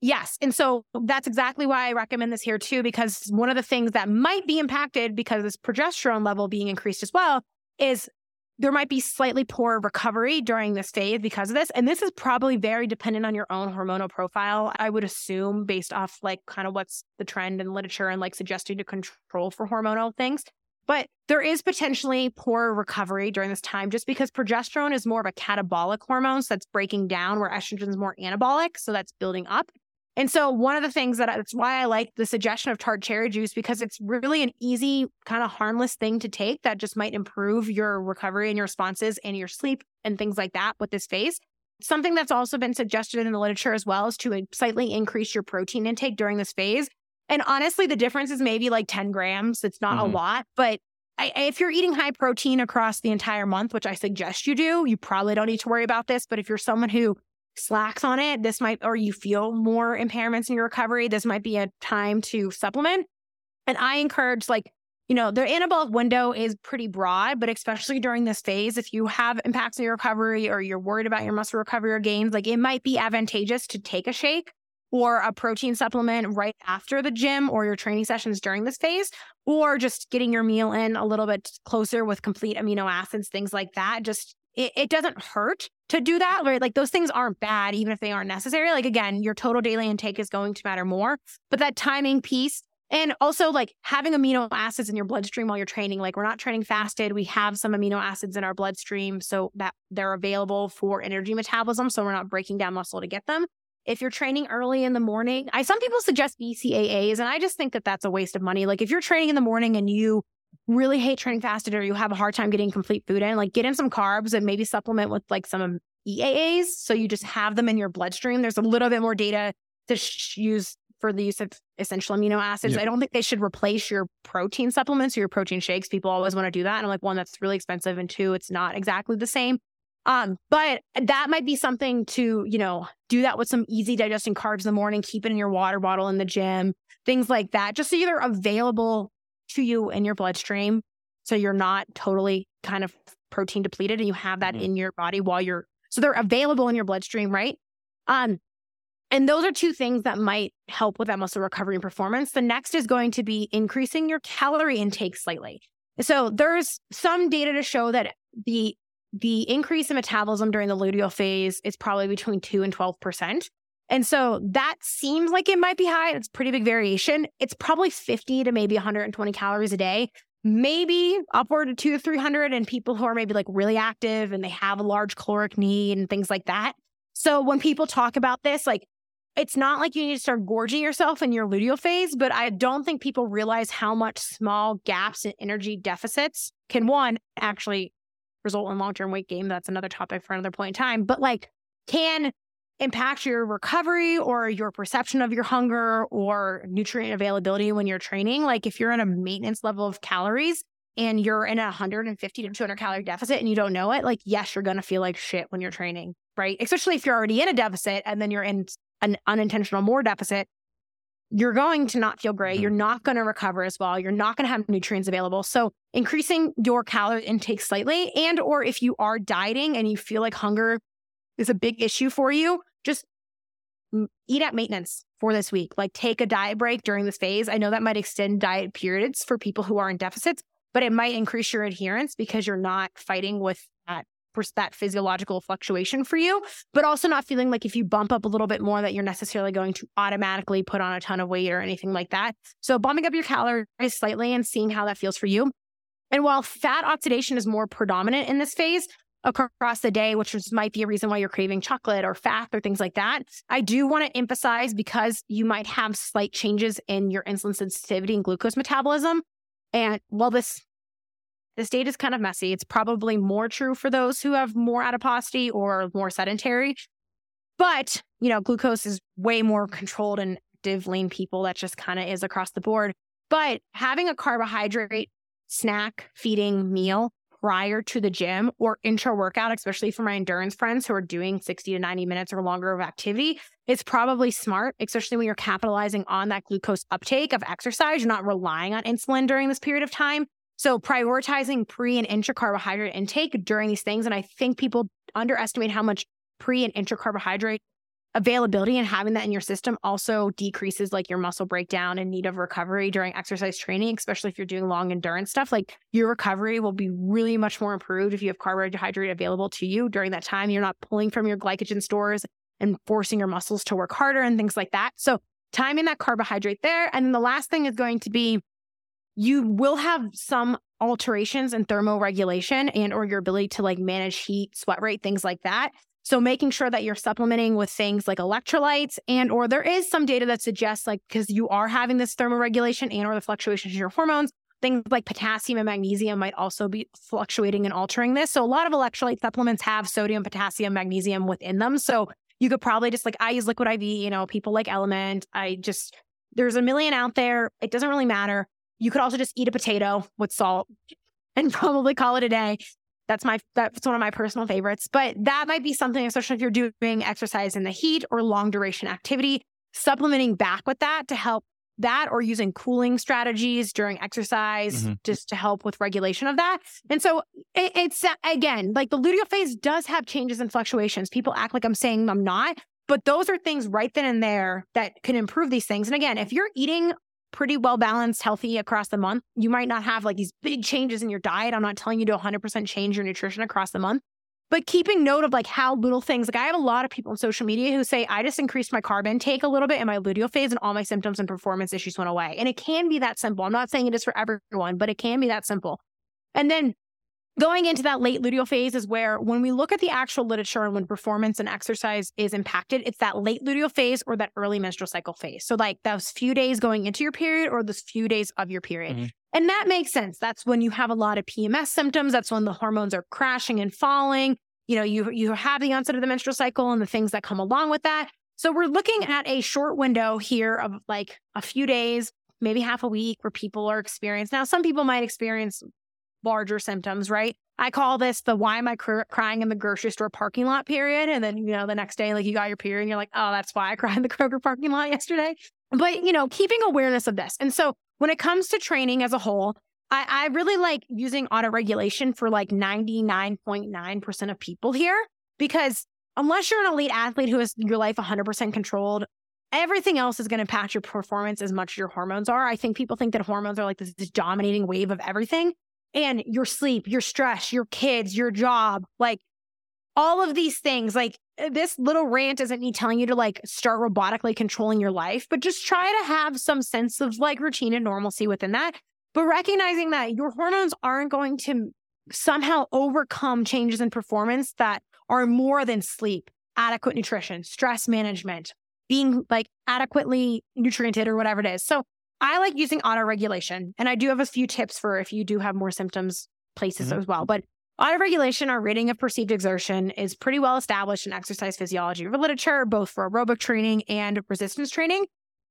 Yes. And so that's exactly why I recommend this here too, because one of the things that might be impacted because this progesterone level being increased as well is there might be slightly poor recovery during this phase because of this. And this is probably very dependent on your own hormonal profile. I would assume based off like kind of what's the trend in literature and like suggesting to control for hormonal things. But there is potentially poor recovery during this time just because progesterone is more of a catabolic hormone. So that's breaking down where estrogen is more anabolic. So that's building up. And so one of the things that that's why I like the suggestion of tart cherry juice because it's really an easy kind of harmless thing to take that just might improve your recovery and your responses and your sleep and things like that with this phase. Something that's also been suggested in the literature as well is to slightly increase your protein intake during this phase. And honestly, the difference is maybe like 10 grams. It's not mm-hmm. a lot, but I, if you're eating high protein across the entire month, which I suggest you do, you probably don't need to worry about this. But if you're someone who slacks on it, this might, or you feel more impairments in your recovery, this might be a time to supplement. And I encourage, like, you know, the anabolic window is pretty broad, but especially during this phase, if you have impacts in your recovery or you're worried about your muscle recovery or gains, like it might be advantageous to take a shake or a protein supplement right after the gym or your training sessions during this phase, or just getting your meal in a little bit closer with complete amino acids, things like that. Just it, it doesn't hurt to do that, right? Like those things aren't bad, even if they aren't necessary. Like again, your total daily intake is going to matter more, but that timing piece and also like having amino acids in your bloodstream while you're training. Like we're not training fasted. We have some amino acids in our bloodstream so that they're available for energy metabolism. So we're not breaking down muscle to get them. If you're training early in the morning, I some people suggest BCAAs, and I just think that that's a waste of money. Like if you're training in the morning and you really hate training fasted or you have a hard time getting complete food in, like get in some carbs and maybe supplement with like some EAAs. So you just have them in your bloodstream. There's a little bit more data to sh- use for the use of essential amino acids. Yep. I don't think they should replace your protein supplements or your protein shakes. People always want to do that. And I'm like, one, that's really expensive. And two, it's not exactly the same. Um, but that might be something to, you know, do that with some easy digesting carbs in the morning, keep it in your water bottle in the gym, things like that. Just so they're available to you in your bloodstream. So you're not totally kind of protein depleted and you have that mm-hmm. in your body while you're so they're available in your bloodstream, right? Um, and those are two things that might help with that muscle recovery and performance. The next is going to be increasing your calorie intake slightly. So there's some data to show that the the increase in metabolism during the luteal phase is probably between 2 and 12%. And so that seems like it might be high. It's pretty big variation. It's probably 50 to maybe 120 calories a day, maybe upward to two to 300 in people who are maybe like really active and they have a large caloric need and things like that. So when people talk about this, like it's not like you need to start gorging yourself in your luteal phase, but I don't think people realize how much small gaps in energy deficits can one actually result in long term weight gain. That's another topic for another point in time, but like can impact your recovery or your perception of your hunger or nutrient availability when you're training. Like if you're in a maintenance level of calories and you're in a 150 to 200 calorie deficit and you don't know it, like, yes, you're going to feel like shit when you're training, right? Especially if you're already in a deficit and then you're in an unintentional more deficit. You're going to not feel great. Mm-hmm. You're not going to recover as well. You're not going to have nutrients available. So increasing your calorie intake slightly and or if you are dieting and you feel like hunger is a big issue for you, just eat at maintenance for this week. Like take a diet break during this phase. I know that might extend diet periods for people who are in deficits, but it might increase your adherence because you're not fighting with that physiological fluctuation for you, but also not feeling like if you bump up a little bit more that you're necessarily going to automatically put on a ton of weight or anything like that. So bumping up your calories slightly and seeing how that feels for you. And while fat oxidation is more predominant in this phase, across the day, which might be a reason why you're craving chocolate or fat or things like that. I do want to emphasize because you might have slight changes in your insulin sensitivity and glucose metabolism. And while this this data is kind of messy, it's probably more true for those who have more adiposity or more sedentary. But, you know, glucose is way more controlled in active lean people. That just kind of is across the board. But having a carbohydrate snack feeding meal prior to the gym or intra workout, especially for my endurance friends who are doing 60 to 90 minutes or longer of activity, it's probably smart, especially when you're capitalizing on that glucose uptake of exercise. You're not relying on insulin during this period of time. So prioritizing pre and intra carbohydrate intake during these things. And I think people underestimate how much pre and intra carbohydrate availability and having that in your system also decreases like your muscle breakdown and need of recovery during exercise training, especially if you're doing long endurance stuff. Like your recovery will be really much more improved if you have carbohydrate available to you during that time. You're not pulling from your glycogen stores and forcing your muscles to work harder and things like that. So timing that carbohydrate there. And then the last thing is going to be you will have some alterations in thermoregulation and or your ability to like manage heat, sweat rate, things like that. So making sure that you're supplementing with things like electrolytes and or there is some data that suggests like because you are having this thermoregulation and or the fluctuations in your hormones, things like potassium and magnesium might also be fluctuating and altering this. So a lot of electrolyte supplements have sodium, potassium, magnesium within them. So you could probably just like I use liquid IV, you know, people like LMNT. I just there's a million out there. It doesn't really matter. You could also just eat a potato with salt and probably call it a day. That's my that's one of my personal favorites. But that might be something, especially if you're doing exercise in the heat or long duration activity, supplementing back with that to help that or using cooling strategies during exercise mm-hmm. just to help with regulation of that. And so it, it's again, like the luteal phase does have changes and fluctuations. People act like I'm saying I'm not, but those are things right then and there that can improve these things. And again, if you're eating pretty well balanced, healthy across the month. You might not have like these big changes in your diet. I'm not telling you to 100% change your nutrition across the month, but keeping note of like how little things, like I have a lot of people on social media who say, I just increased my carb intake a little bit in my luteal phase and all my symptoms and performance issues went away. And it can be that simple. I'm not saying it is for everyone, but it can be that simple. And then Going into that late luteal phase is where, when we look at the actual literature and when performance and exercise is impacted, it's that late luteal phase or that early menstrual cycle phase. So, like those few days going into your period or those few days of your period. Mm-hmm. And that makes sense. That's when you have a lot of PMS symptoms. That's when the hormones are crashing and falling. You know, you you have the onset of the menstrual cycle and the things that come along with that. So we're looking at a short window here of like a few days, maybe half a week where people are experiencing. Now, some people might experience larger symptoms, right? I call this the why am I cr- crying in the grocery store parking lot period. And then, you know, the next day, like you got your period and you're like, oh, that's why I cried in the Kroger parking lot yesterday. But, you know, keeping awareness of this. And so when it comes to training as a whole, I, I really like using auto regulation for like 99.9% of people here because unless you're an elite athlete who has your life 100% controlled, everything else is going to impact your performance as much as your hormones are. I think people think that hormones are like this, this dominating wave of everything and your sleep, your stress, your kids, your job, like all of these things. Like eh, this little rant isn't me telling you to like start robotically controlling your life, but just try to have some sense of like routine and normalcy within that. But recognizing that your hormones aren't going to somehow overcome changes in performance that are more than sleep, adequate nutrition, stress management, being like adequately nutriented or whatever it is. So I like using auto regulation, and I do have a few tips for if you do have more symptoms places mm-hmm. as well. But auto regulation or rating of perceived exertion is pretty well established in exercise physiology literature, both for aerobic training and resistance training.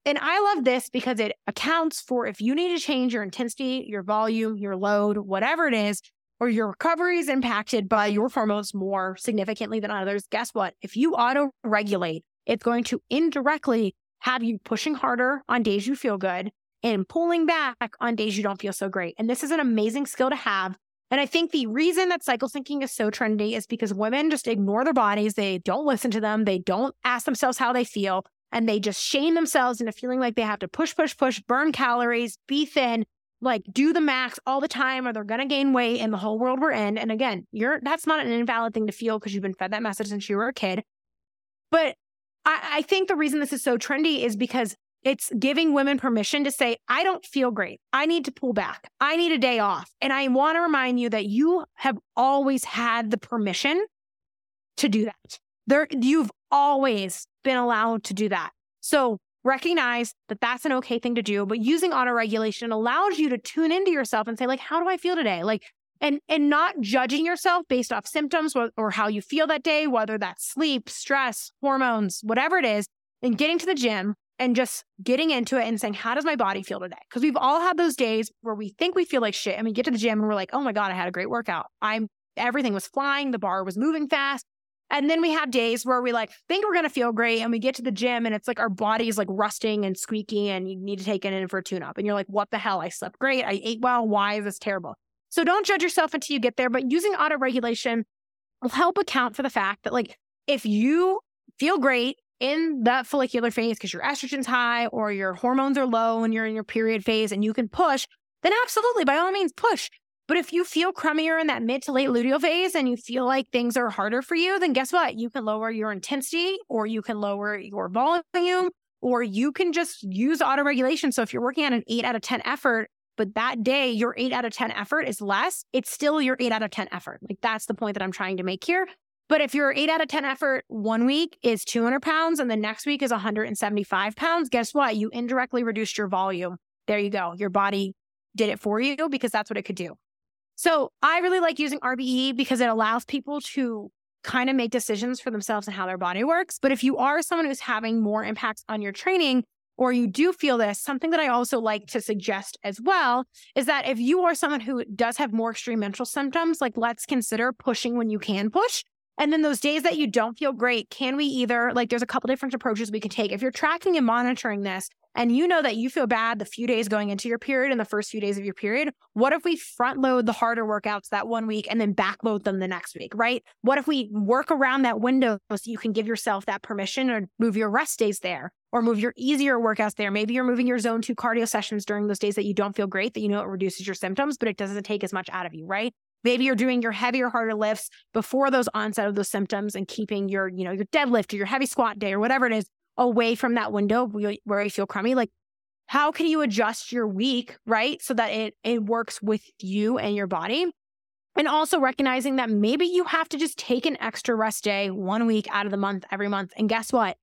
And I love this because it accounts for if you need to change your intensity, your volume, your load, whatever it is, or your recovery is impacted by your hormones more significantly than others. Guess what? If you auto regulate, it's going to indirectly have you pushing harder on days you feel good and pulling back on days you don't feel so great. And this is an amazing skill to have. And I think the reason that cycle syncing is so trendy is because women just ignore their bodies. They don't listen to them. They don't ask themselves how they feel. And they just shame themselves into feeling like they have to push, push, push, burn calories, be thin, like do the max all the time, or they're going to gain weight in the whole world we're in. And again, you're that's not an invalid thing to feel because you've been fed that message since you were a kid. But I, I think the reason this is so trendy is because it's giving women permission to say, I don't feel great. I need to pull back. I need a day off. And I want to remind you that you have always had the permission to do that. There, you've always been allowed to do that. So recognize that that's an okay thing to do, but using auto regulation allows you to tune into yourself and say, like, how do I feel today? Like, and and not judging yourself based off symptoms or, or how you feel that day, whether that's sleep, stress, hormones, whatever it is, and getting to the gym and just getting into it and saying, how does my body feel today? Because we've all had those days where we think we feel like shit and we get to the gym and we're like, oh my God, I had a great workout. I'm everything was flying, the bar was moving fast. And then we have days where we like think we're gonna feel great and we get to the gym and it's like our body's like rusting and squeaky and you need to take it in for a tune up. And you're like, what the hell? I slept great. I ate well. Why is this terrible? So don't judge yourself until you get there, but using auto regulation will help account for the fact that, like, if you feel great in that follicular phase because your estrogen's high or your hormones are low and you're in your period phase and you can push, then absolutely, by all means, push. But if you feel crummier in that mid to late luteal phase and you feel like things are harder for you, then guess what? You can lower your intensity or you can lower your volume or you can just use auto regulation. So if you're working at an eight out of 10 effort, but that day your eight out of 10 effort is less, it's still your eight out of 10 effort. Like that's the point that I'm trying to make here. But if your eight out of 10 effort one week is 200 pounds and the next week is 175 pounds, guess what? You indirectly reduced your volume. There you go. Your body did it for you because that's what it could do. So I really like using RPE because it allows people to kind of make decisions for themselves and how their body works. But if you are someone who's having more impacts on your training, or you do feel this, something that I also like to suggest as well is that if you are someone who does have more extreme menstrual symptoms, like let's consider pushing when you can push. And then those days that you don't feel great, can we either, like, there's a couple different approaches we can take. If you're tracking and monitoring this, and you know that you feel bad the few days going into your period and the first few days of your period, what if we front load the harder workouts that one week and then back load them the next week, right? What if we work around that window so you can give yourself that permission or move your rest days there or move your easier workouts there? Maybe you're moving your zone two cardio sessions during those days that you don't feel great, that you know it reduces your symptoms, but it doesn't take as much out of you, right? Maybe you're doing your heavier, harder lifts before those onset of those symptoms and keeping your, you know, your deadlift or your heavy squat day or whatever it is away from that window where you feel crummy, like how can you adjust your week, right? So that it it works with you and your body. And also recognizing that maybe you have to just take an extra rest day one week out of the month every month. And guess what?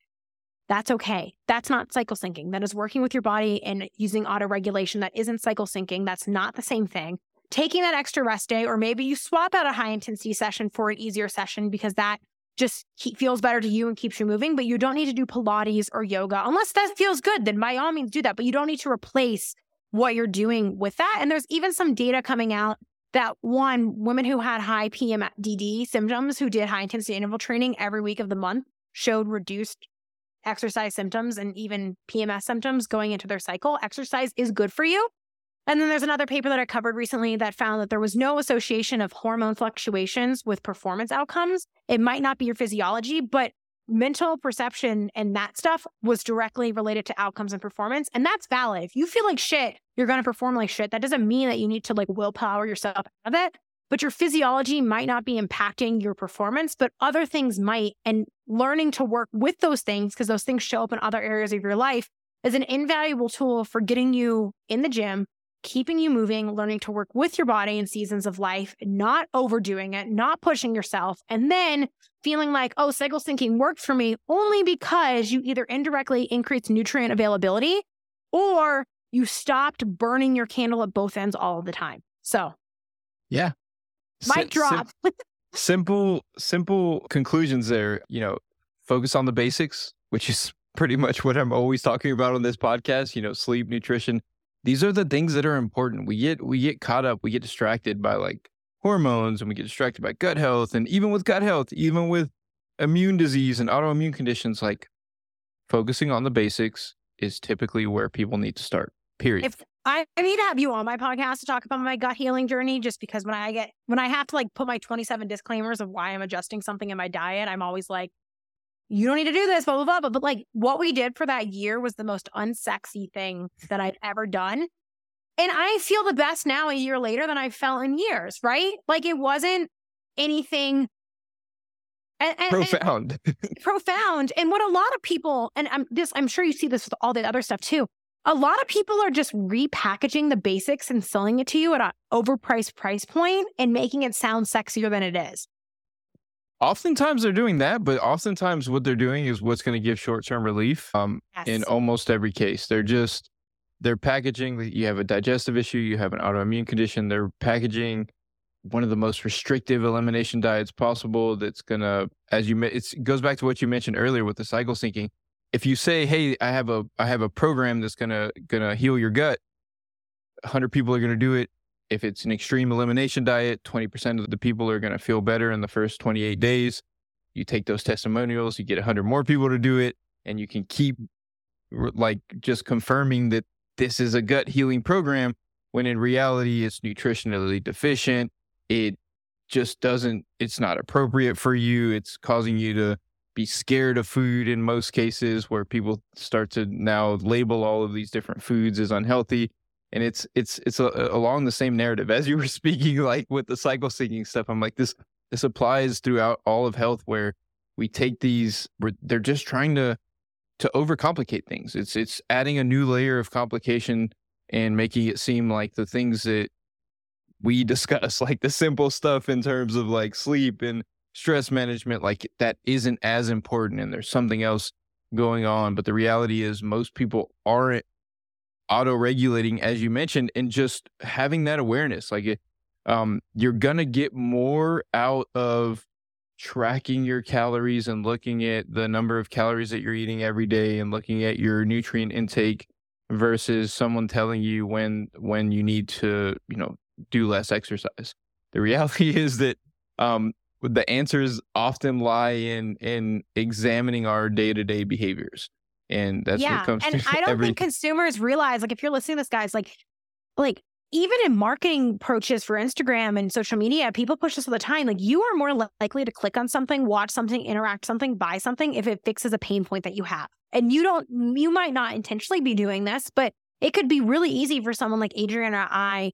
That's okay. That's not cycle syncing. That is working with your body and using auto regulation. That isn't cycle syncing. That's not the same thing. Taking that extra rest day, or maybe you swap out a high intensity session for an easier session because that just feels better to you and keeps you moving, but you don't need to do Pilates or yoga unless that feels good. Then by all means do that, but you don't need to replace what you're doing with that. And there's even some data coming out that one, women who had high PMDD symptoms who did high intensity interval training every week of the month showed reduced exercise symptoms and even PMS symptoms going into their cycle. Exercise is good for you. And then there's another paper that I covered recently that found that there was no association of hormone fluctuations with performance outcomes. It might not be your physiology, but mental perception and that stuff was directly related to outcomes and performance. And that's valid. If you feel like shit, you're going to perform like shit. That doesn't mean that you need to like willpower yourself out of it, but your physiology might not be impacting your performance, but other things might. And learning to work with those things, because those things show up in other areas of your life, is an invaluable tool for getting you in the gym, keeping you moving, learning to work with your body in seasons of life, not overdoing it, not pushing yourself, and then feeling like, oh, cycle syncing worked for me only because you either indirectly increased nutrient availability or you stopped burning your candle at both ends all the time. So, yeah. Mic drop. Sim- simple, simple conclusions there. You know, focus on the basics, which is pretty much what I'm always talking about on this podcast. You know, sleep, nutrition, these are the things that are important. We get we get caught up, we get distracted by like hormones and we get distracted by gut health and even with gut health, even with immune disease and autoimmune conditions like focusing on the basics is typically where people need to start. Period. If I, I need to have you on my podcast to talk about my gut healing journey just because when I get when I have to like put my 27 disclaimers of why I'm adjusting something in my diet, I'm always like, you don't need to do this, blah, blah, blah. But, but like what we did for that year was the most unsexy thing that I've ever done. And I feel the best now a year later than I felt in years, right? Like it wasn't anything and, and, profound. And profound. And what a lot of people, and I'm this, I'm sure you see this with all the other stuff too. A lot of people are just repackaging the basics and selling it to you at an overpriced price point and making it sound sexier than it is. Oftentimes they're doing that, but oftentimes what they're doing is what's going to give short term relief. Um, yes. in almost every case, they're just they're packaging. You have a digestive issue, you have an autoimmune condition. They're packaging one of the most restrictive elimination diets possible. That's gonna, as you, it goes back to what you mentioned earlier with the cycle syncing. If you say, "Hey, I have a I have a program that's gonna gonna heal your gut," hundred people are gonna do it if it's an extreme elimination diet, 20% of the people are going to feel better in the first 28 days. You take those testimonials, you get 100 more people to do it, and you can keep like just confirming that this is a gut healing program when in reality it's nutritionally deficient. It just doesn't, it's not appropriate for you. It's causing you to be scared of food in most cases where people start to now label all of these different foods as unhealthy and it's it's it's a, along the same narrative as you were speaking like with the cycle syncing stuff i'm like this this applies throughout all of health where we take these they're just trying to to overcomplicate things. It's it's adding a new layer of complication and making it seem like the things that we discuss like the simple stuff in terms of like sleep and stress management like that isn't as important and there's something else going on but the reality is most people aren't auto regulating as you mentioned and just having that awareness like um, you're gonna get more out of tracking your calories and looking at the number of calories that you're eating every day and looking at your nutrient intake versus someone telling you when when you need to you know do less exercise. The reality is that um, the answers often lie in in examining our day-to-day behaviors and that's yeah. what comes and i don't every... think consumers realize like if you're listening to this guys like like even in marketing approaches for instagram and social media people push this all the time like you are more likely to click on something watch something interact something buy something if it fixes a pain point that you have and you don't you might not intentionally be doing this but it could be really easy for someone like adrian or i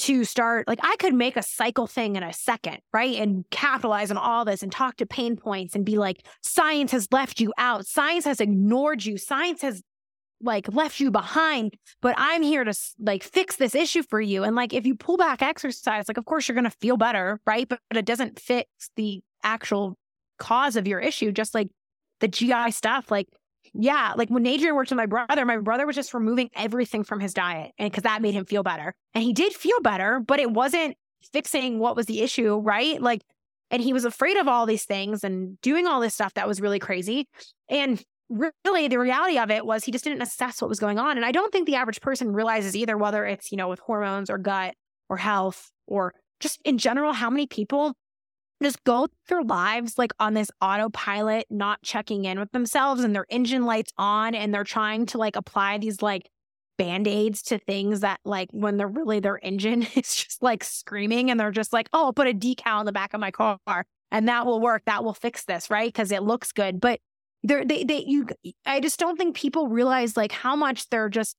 to start like I could make a cycle thing in a second, right? And capitalize on all this and talk to pain points and be like, science has left you out. Science has ignored you. Science has like left you behind, but I'm here to like fix this issue for you. And like if you pull back exercise, like of course you're going to feel better, right? But, but it doesn't fix the actual cause of your issue, just like the GI stuff. Like yeah, like when Adrian worked with my brother, my brother was just removing everything from his diet, and because that made him feel better, and he did feel better, but it wasn't fixing what was the issue, right? Like, and he was afraid of all these things and doing all this stuff that was really crazy, and really the reality of it was he just didn't assess what was going on, and I don't think the average person realizes either whether it's you know with hormones or gut or health or just in general how many people just go through lives like on this autopilot, not checking in with themselves and their engine lights on and they're trying to like apply these like band-aids to things that like when they're really their engine is just like screaming and they're just like, oh, I'll put a decal in the back of my car and that will work. That will fix this, right? Because it looks good. But they're they they you I just don't think people realize like how much they're just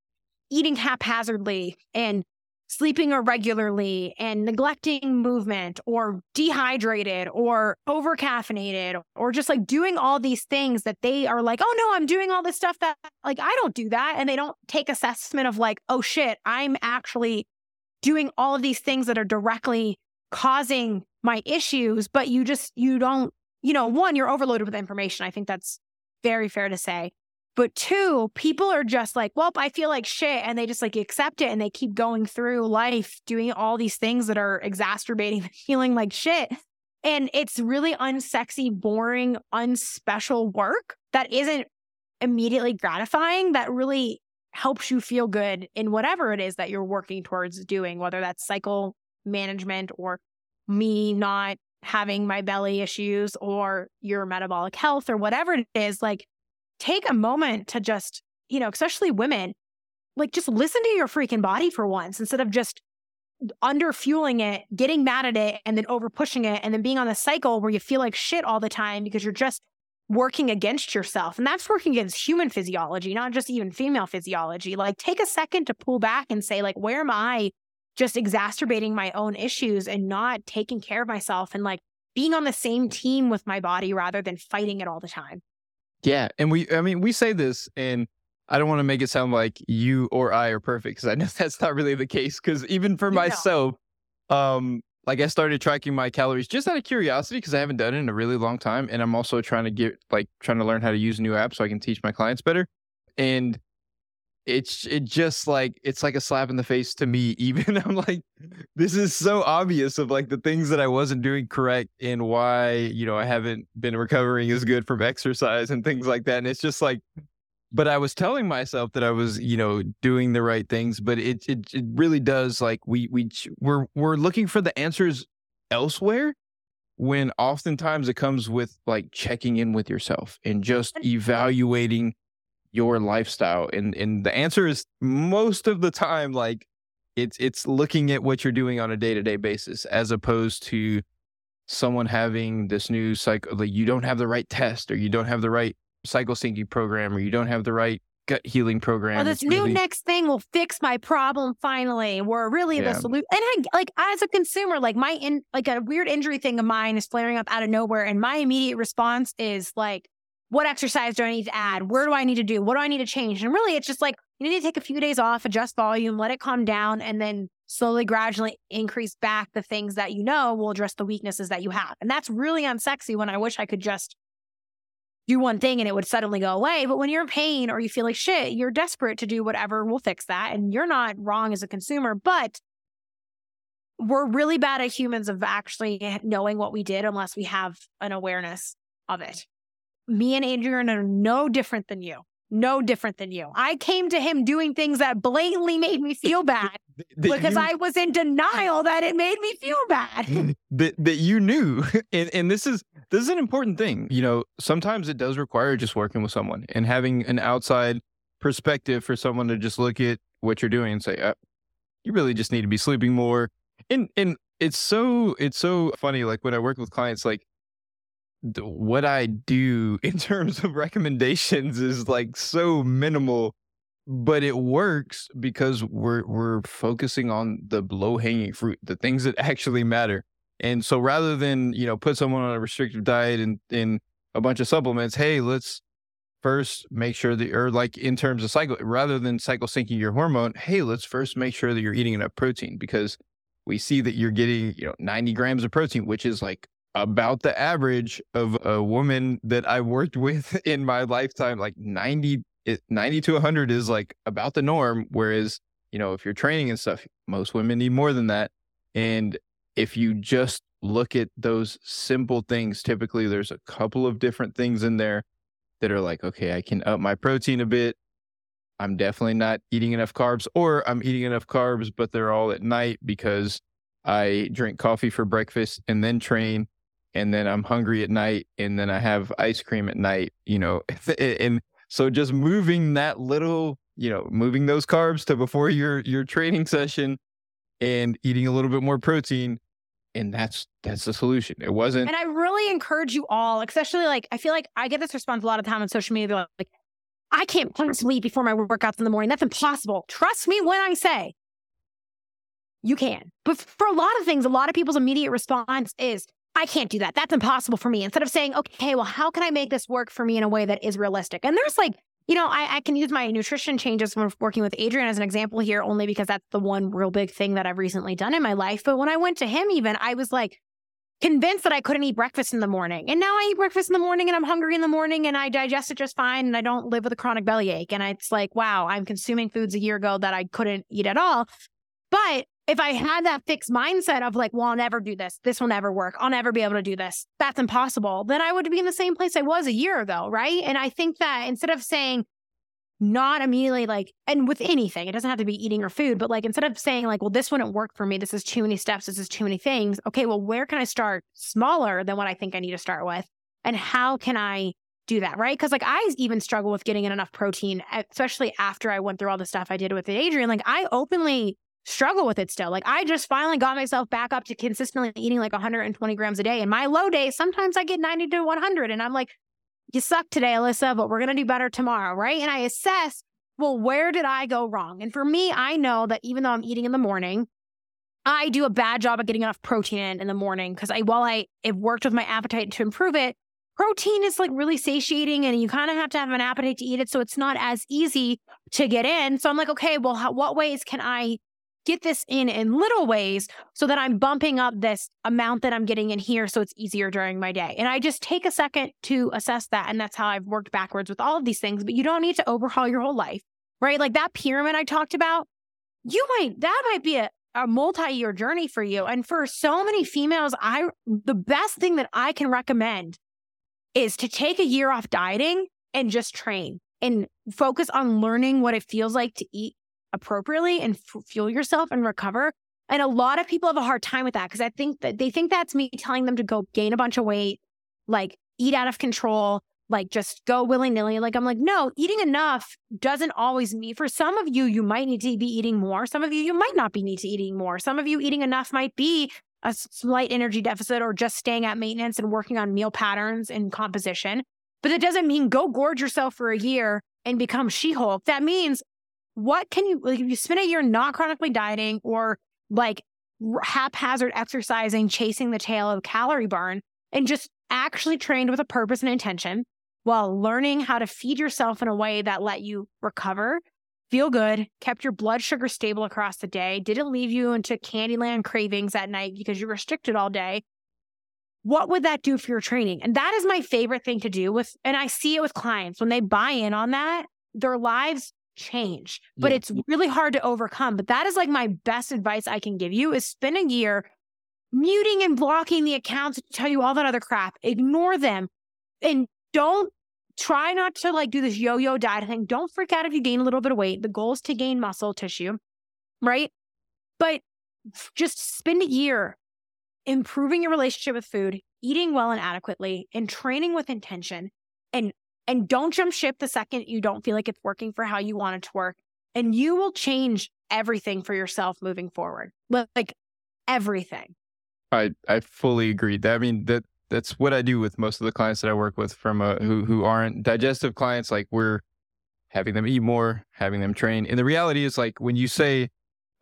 eating haphazardly and sleeping irregularly and neglecting movement or dehydrated or over caffeinated or just like doing all these things that they are like, oh no, I'm doing all this stuff that like I don't do that. And they don't take assessment of like, oh shit, I'm actually doing all of these things that are directly causing my issues, but you just, you don't, you know, one, you're overloaded with information. I think that's very fair to say. But two, people are just like, well, I feel like shit. And they just like accept it and they keep going through life doing all these things that are exacerbating the feeling like shit. And it's really unsexy, boring, unspecial work that isn't immediately gratifying, that really helps you feel good in whatever it is that you're working towards doing, whether that's cycle management or me not having my belly issues or your metabolic health or whatever it is. Like, take a moment to just, you know, especially women, like just listen to your freaking body for once instead of just under fueling it, getting mad at it, and then over pushing it, and then being on the cycle where you feel like shit all the time because you're just working against yourself. And that's working against human physiology, not just even female physiology. Like, take a second to pull back and say, like, where am I just exacerbating my own issues and not taking care of myself and like being on the same team with my body rather than fighting it all the time? Yeah, and we I mean we say this and I don't want to make it sound like you or I are perfect because I know that's not really the case because even for myself um like I started tracking my calories just out of curiosity because I haven't done it in a really long time and I'm also trying to get like trying to learn how to use new apps so I can teach my clients better and it's it just like it's like a slap in the face to me even i'm like this is so obvious of like the things that i wasn't doing correct and why you know i haven't been recovering as good from exercise and things like that and it's just like but i was telling myself that i was you know doing the right things but it it, it really does like we we we're we're looking for the answers elsewhere when oftentimes it comes with like checking in with yourself and just evaluating your lifestyle? And and the answer is most of the time like it's it's looking at what you're doing on a day-to-day basis as opposed to someone having this new cycle, like you don't have the right test or you don't have the right cycle syncing program or you don't have the right gut healing program. Oh, this new really- next thing will fix my problem finally. We're really Yeah. the solution. And I, like as a consumer, like my in like a weird injury thing of mine is flaring up out of nowhere, and my immediate response is like, "What exercise do I need to add? Where do I need to do? What do I need to change?" And really, it's just like you need to take a few days off, adjust volume, let it calm down, and then slowly, gradually increase back the things that you know will address the weaknesses that you have. And that's really unsexy. When I wish I could just do one thing and it would suddenly go away. But when you're in pain or you feel like shit, you're desperate to do whatever will fix that. And you're not wrong as a consumer, but we're really bad at humans of actually knowing what we did unless we have an awareness of it. Me and Adrian are no different than you. No different than you. I came to him doing things that blatantly made me feel bad that because you- I was in denial that it made me feel bad. that that you knew and and this is this is an important thing you know sometimes it does require just working with someone and having an outside perspective for someone to just look at what you're doing and say uh, you really just need to be sleeping more and and it's so it's so funny like when i work with clients like what i do in terms of recommendations is like so minimal but it works because we're we're focusing on the low hanging fruit, the things that actually matter. And so rather than, you know, put someone on a restrictive diet and in a bunch of supplements, hey, let's first make sure that or like in terms of cycle rather than cycle syncing your hormone, hey, let's first make sure that you're eating enough protein because we see that you're getting, you know, 90 grams of protein, which is like about the average of a woman that I worked with in my lifetime, like 90 90 to 100 is like about the norm whereas you know if you're training and stuff most women need more than that. And if you just look at those simple things typically there's a couple of different things in there that are like okay i can up my protein a bit. I'm definitely not eating enough carbs or i'm eating enough carbs but they're all at night because i drink coffee for breakfast and then train and then i'm hungry at night and then i have ice cream at night you know and so just moving that little, you know, moving those carbs to before your your training session and eating a little bit more protein and that's that's the solution. It wasn't And I really encourage you all, especially like I feel like I get this response a lot of time on social media. Like, I can't possibly eat before my workouts in the morning. That's impossible. Trust me when I say you can. But for a lot of things, a lot of people's immediate response is, I can't do that. That's impossible for me. Instead of saying, okay, well, how can I make this work for me in a way that is realistic? And there's like, you know, I, I can use my nutrition changes when working with Adrian as an example here, only because that's the one real big thing that I've recently done in my life. But when I went to him, even, I was like, convinced that I couldn't eat breakfast in the morning. And now I eat breakfast in the morning and I'm hungry in the morning and I digest it just fine and I don't live with a chronic bellyache. And it's like, wow, I'm consuming foods a year ago that I couldn't eat at all. But if I had that fixed mindset of like, well, I'll never do this, this will never work, I'll never be able to do this, that's impossible, then I would be in the same place I was a year ago, right? And I think that instead of saying, not immediately like, and with anything, it doesn't have to be eating or food, but like instead of saying, like, well, this wouldn't work for me, this is too many steps, this is too many things. Okay, well, where can I start smaller than what I think I need to start with? And how can I do that, right? Because like I even struggle with getting in enough protein, especially after I went through all the stuff I did with Adrian. Like I openly struggle with it still. Like I just finally got myself back up to consistently eating like 120 grams a day. And my low days, sometimes I get 90 to 100. And I'm like, you suck today, Alyssa, but we're going to do better tomorrow, right? And I assess, well, where did I go wrong? And for me, I know that even though I'm eating in the morning, I do a bad job of getting enough protein in in the morning because I, while I have worked with my appetite to improve it, protein is like really satiating and you kind of have to have an appetite to eat it. So it's not as easy to get in. So I'm like, okay, well, how, what ways can I get this in in little ways so that I'm bumping up this amount that I'm getting in here so it's easier during my day. And I just take a second to assess that. And that's how I've worked backwards with all of these things. But you don't need to overhaul your whole life, right? Like that pyramid I talked about, you might, that might be a, a multi year journey for you. And for so many females, I, the best thing that I can recommend is to take a year off dieting and just train and focus on learning what it feels like to eat appropriately and f- fuel yourself and recover. And a lot of people have a hard time with that because I think that they think that's me telling them to go gain a bunch of weight, like eat out of control, like just go willy nilly. Like I'm like, no, eating enough doesn't always mean for some of you, you might need to be eating more. Some of you, you might not be need to eating more. Some of you eating enough might be a slight energy deficit or just staying at maintenance and working on meal patterns and composition. But it doesn't mean go gorge yourself for a year and become She Hulk. That means what can you, like, if you spend a year not chronically dieting or like haphazard exercising, chasing the tail of calorie burn, and just actually trained with a purpose and intention while learning how to feed yourself in a way that let you recover, feel good, kept your blood sugar stable across the day, didn't leave you into Candyland cravings at night because you're restricted all day. What would that do for your training? And that is my favorite thing to do with, and I see it with clients when they buy in on that, their lives change, but yeah. it's really hard to overcome. But that is like my best advice I can give you is spend a year muting and blocking the accounts to tell you all that other crap. Ignore them and don't try not to like do this yo-yo diet thing. Don't freak out if you gain a little bit of weight. The goal is to gain muscle tissue, right? But just spend a year improving your relationship with food, eating well and adequately, and training with intention. And and don't jump ship the second you don't feel like it's working for how you want it to work. And you will change everything for yourself moving forward. Like everything. I I fully agree. That I mean that that's what I do with most of the clients that I work with from a, who who aren't digestive clients. Like we're having them eat more, having them train. And the reality is like when you say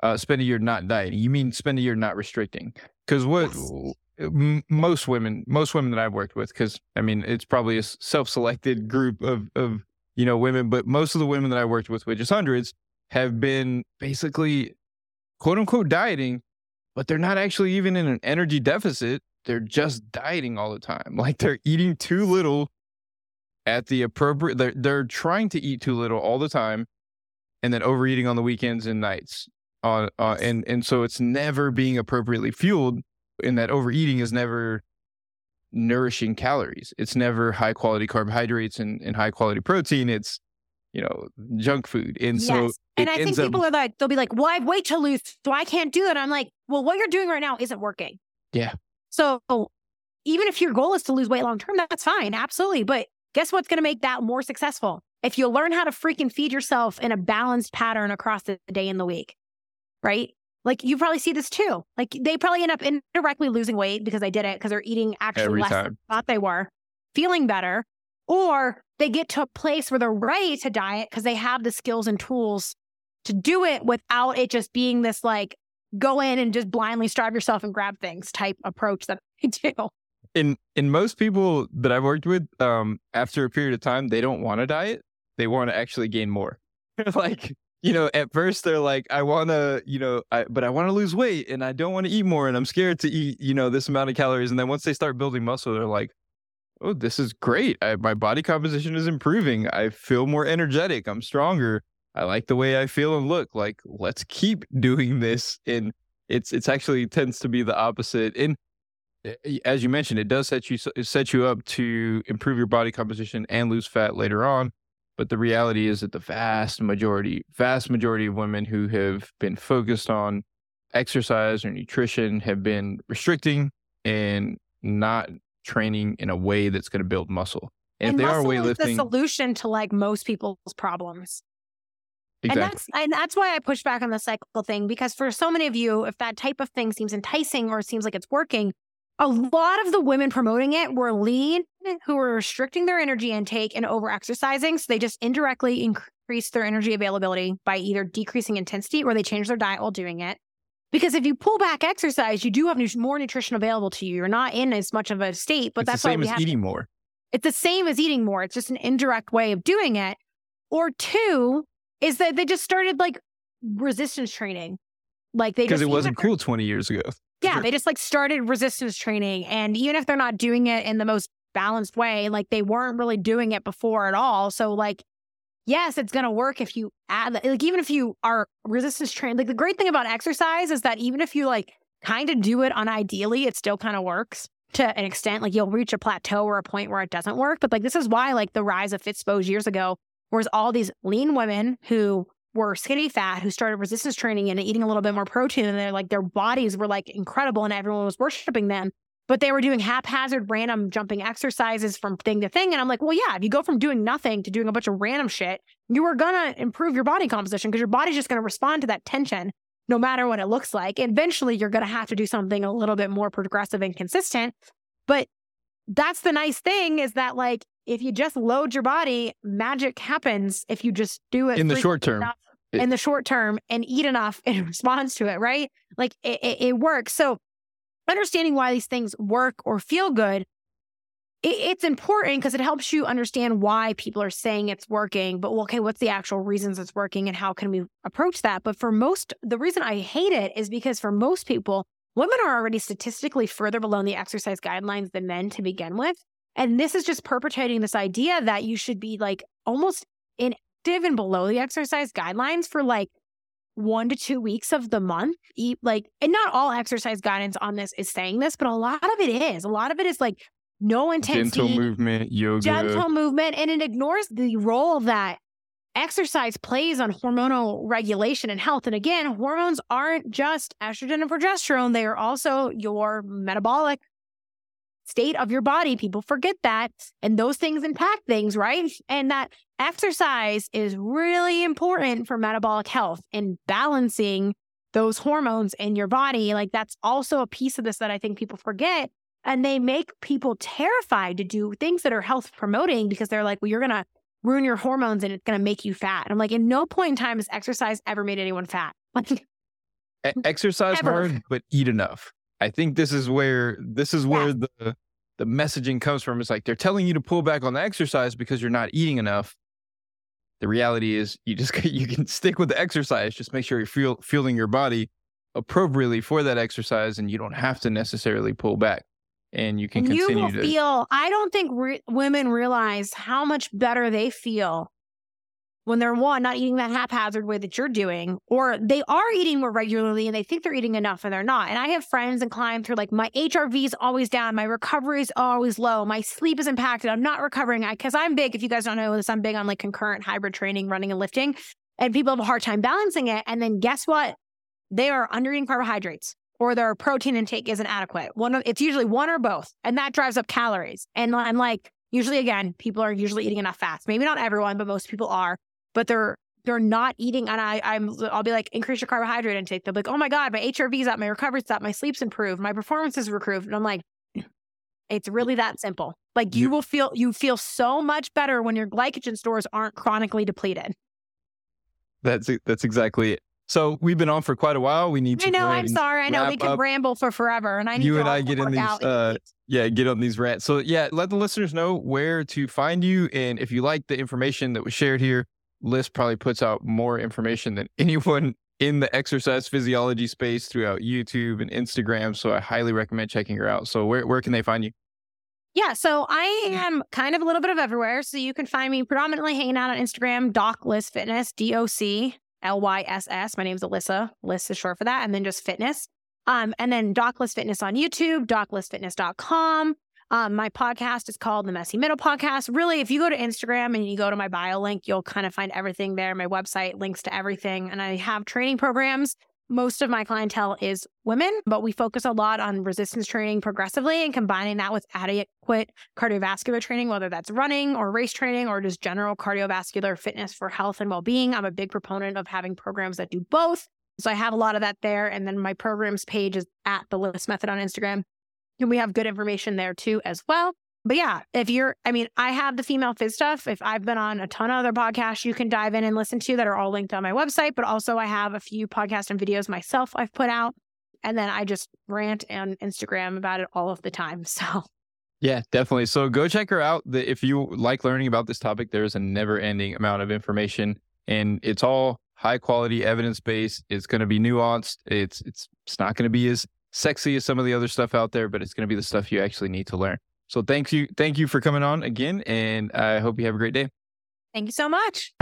uh, spend a year not dieting, you mean spend a year not restricting. Because what yes. M- most women, most women that I've worked with, because I mean it's probably a self-selected group of of you know women, but most of the women that I worked with, which is hundreds, have been basically quote unquote dieting but they're not actually even in an energy deficit. They're just dieting all the time. Like they're eating too little at the appropriate they're they're trying to eat too little all the time and then overeating on the weekends and nights. Uh, uh, and and so it's never being appropriately fueled and that overeating is never nourishing calories. It's never high quality carbohydrates and, and high quality protein. It's you know, junk food. And yes. so, and I think people up... are like, they'll be like, well, I have weight to lose, so I can't do that. I'm like, well, what you're doing right now isn't working. Yeah. So even if your goal is to lose weight long term, that's fine. Absolutely. But guess what's going to make that more successful? If you learn how to freaking feed yourself in a balanced pattern across the day and the week, right? Like you probably see this too. Like they probably end up indirectly losing weight because they did it because they're eating actually Every less time. than thought they were, feeling better, or they get to a place where they're ready to diet because they have the skills and tools to do it without it just being this like go in and just blindly starve yourself and grab things type approach that I do. In in most people that I've worked with, um, after a period of time, they don't want to diet. They want to actually gain more. like, you know, at first they're like, I want to, you know, I, but I want to lose weight and I don't want to eat more and I'm scared to eat, you know, this amount of calories. And then once they start building muscle, they're like, oh, this is great. I, my body composition is improving. I feel more energetic. I'm stronger. I like the way I feel and look. Like, let's keep doing this. And it's it's actually tends to be the opposite. And eh, as you mentioned, it does set you set you up to improve your body composition and lose fat later on. But the reality is that the vast majority, vast majority of women who have been focused on exercise or nutrition have been restricting and not training in a way that's going to build muscle. And, and if they are weightlifting, the solution to like most people's problems. Exactly. And that's and that's why I push back on the cycle thing because for so many of you, if that type of thing seems enticing or seems like it's working, a lot of the women promoting it were lean, who were restricting their energy intake and over exercising. So they just indirectly increased their energy availability by either decreasing intensity or they changed their diet while doing it. Because if you pull back exercise, you do have more nutrition available to you. You're not in as much of a state, but it's that's the same why as have, eating more. It's the same as eating more. It's just an indirect way of doing it. Or two is that they just started like resistance training. Like they because it wasn't cool 20 years ago. Yeah, they just like started resistance training. And even if they're not doing it in the most balanced way, like they weren't really doing it before at all. So like yes, it's going to work if you add, like, even if you are resistance trained. Like, the great thing about exercise is that even if you like kind of do it unideally, it still kind of works to an extent. Like, you'll reach a plateau or a point where it doesn't work. But like, this is why, like, the rise of Fitspos years ago was all these lean women who were skinny fat who started resistance training and eating a little bit more protein and they're like their bodies were like incredible and everyone was worshiping them but they were doing haphazard random jumping exercises from thing to thing. And I'm like, well, yeah, if you go from doing nothing to doing a bunch of random shit, you are going to improve your body composition because your body's just going to respond to that tension no matter what it looks like. Eventually, you're going to have to do something a little bit more progressive and consistent. But that's the nice thing is that, like, if you just load your body, magic happens if you just do it in the short term. Enough, in the short term and eat enough in response to it, right? Like it, it, it works. So understanding why these things work or feel good it's important because it helps you understand why people are saying it's working, but okay, what's the actual reasons it's working and how can we approach that? But for most, the reason I hate it is because for most people, women are already statistically further below the exercise guidelines than men to begin with. And this is just perpetuating this idea that you should be like almost inactive and below the exercise guidelines for like one to two weeks of the month. Eat like, and not all exercise guidance on this is saying this, but a lot of it is. A lot of it is like no intensity, gentle movement, yoga, gentle movement, and it ignores the role that exercise plays on hormonal regulation and health. And again, hormones aren't just estrogen and progesterone; they are also your metabolic state of your body. People forget that, and those things impact things, right? And that exercise is really important for metabolic health and balancing those hormones in your body. Like that's also a piece of this that I think people forget and they make people terrified to do things that are health promoting because they're like, well, you're going to ruin your hormones and it's going to make you fat. And I'm like, in no point in time has exercise ever made anyone fat. Like, exercise ever. hard, but eat enough. I think this is where this is where yeah. the the messaging comes from. It's like they're telling you to pull back on the exercise because you're not eating enough. The reality is, you just you can stick with the exercise. Just make sure you're feel, fueling your body appropriately for that exercise, and you don't have to necessarily pull back and you can and continue you will to feel i don't think re- women realize how much better they feel when they're one not eating that haphazard way that you're doing or they are eating more regularly and they think they're eating enough and they're not and i have friends and clients who are like my hrv is always down my recovery is always low my sleep is impacted i'm not recovering because i'm big if you guys don't know this i'm big on like concurrent hybrid training running and lifting and people have a hard time balancing it and then guess what they are under eating carbohydrates or their protein intake isn't adequate. One it's usually one or both, and that drives up calories. And I'm like, usually again, people are usually eating enough fats. Maybe not everyone, but most people are. But they're they're not eating, and I I'm I'll be like, increase your carbohydrate intake. They'll be like, oh my god, my HRV's up, my recovery's up, my sleep's improved, my performance is improved, and I'm like. It's really that simple. Like you will feel you feel so much better when your glycogen stores aren't chronically depleted. That's that's exactly it. So we've been on for quite a while. We need to. I know. I'm sorry. I know we could ramble for forever, and I need you and I get in these. Uh, yeah, get on these rants. So yeah, let the listeners know where to find you, and if you like the information that was shared here, Lyss probably puts out more information than anyone in the exercise physiology space throughout YouTube and Instagram. So I highly recommend checking her out. So where where can they find you? Yeah, so I am kind of a little bit of everywhere. So you can find me predominantly hanging out on Instagram, Doc Lyss Fitness, D O C L Y S S. My name is Alyssa. Lyss is short for that. And then just fitness. Um, and then Doc Lyss Fitness on YouTube, doclyssfitness.com. Um, my podcast is called the Messy Middle Podcast. Really, if you go to Instagram and you go to my bio link, you'll kind of find everything there. My website links to everything. And I have training programs most of my clientele is women, but we focus a lot on resistance training progressively and combining that with adequate cardiovascular training, whether that's running or race training or just general cardiovascular fitness for health and well being. I'm a big proponent of having programs that do both. So I have a lot of that there. And then my programs page is at the Lyss Method on Instagram. We have good information there too, as well. But yeah, if you're, I mean, I have the female phys stuff. If I've been on a ton of other podcasts you can dive in and listen to that are all linked on my website, but also I have a few podcasts and videos myself I've put out. And then I just rant on Instagram about it all of the time. So yeah, definitely. So go check her out. If you like learning about this topic, there's a never ending amount of information and it's all high quality evidence based. It's going to be nuanced. It's, it's, it's not going to be as sexy as some of the other stuff out there, but it's going to be the stuff you actually need to learn. So thank you, thank you for coming on again, and I hope you have a great day. Thank you so much.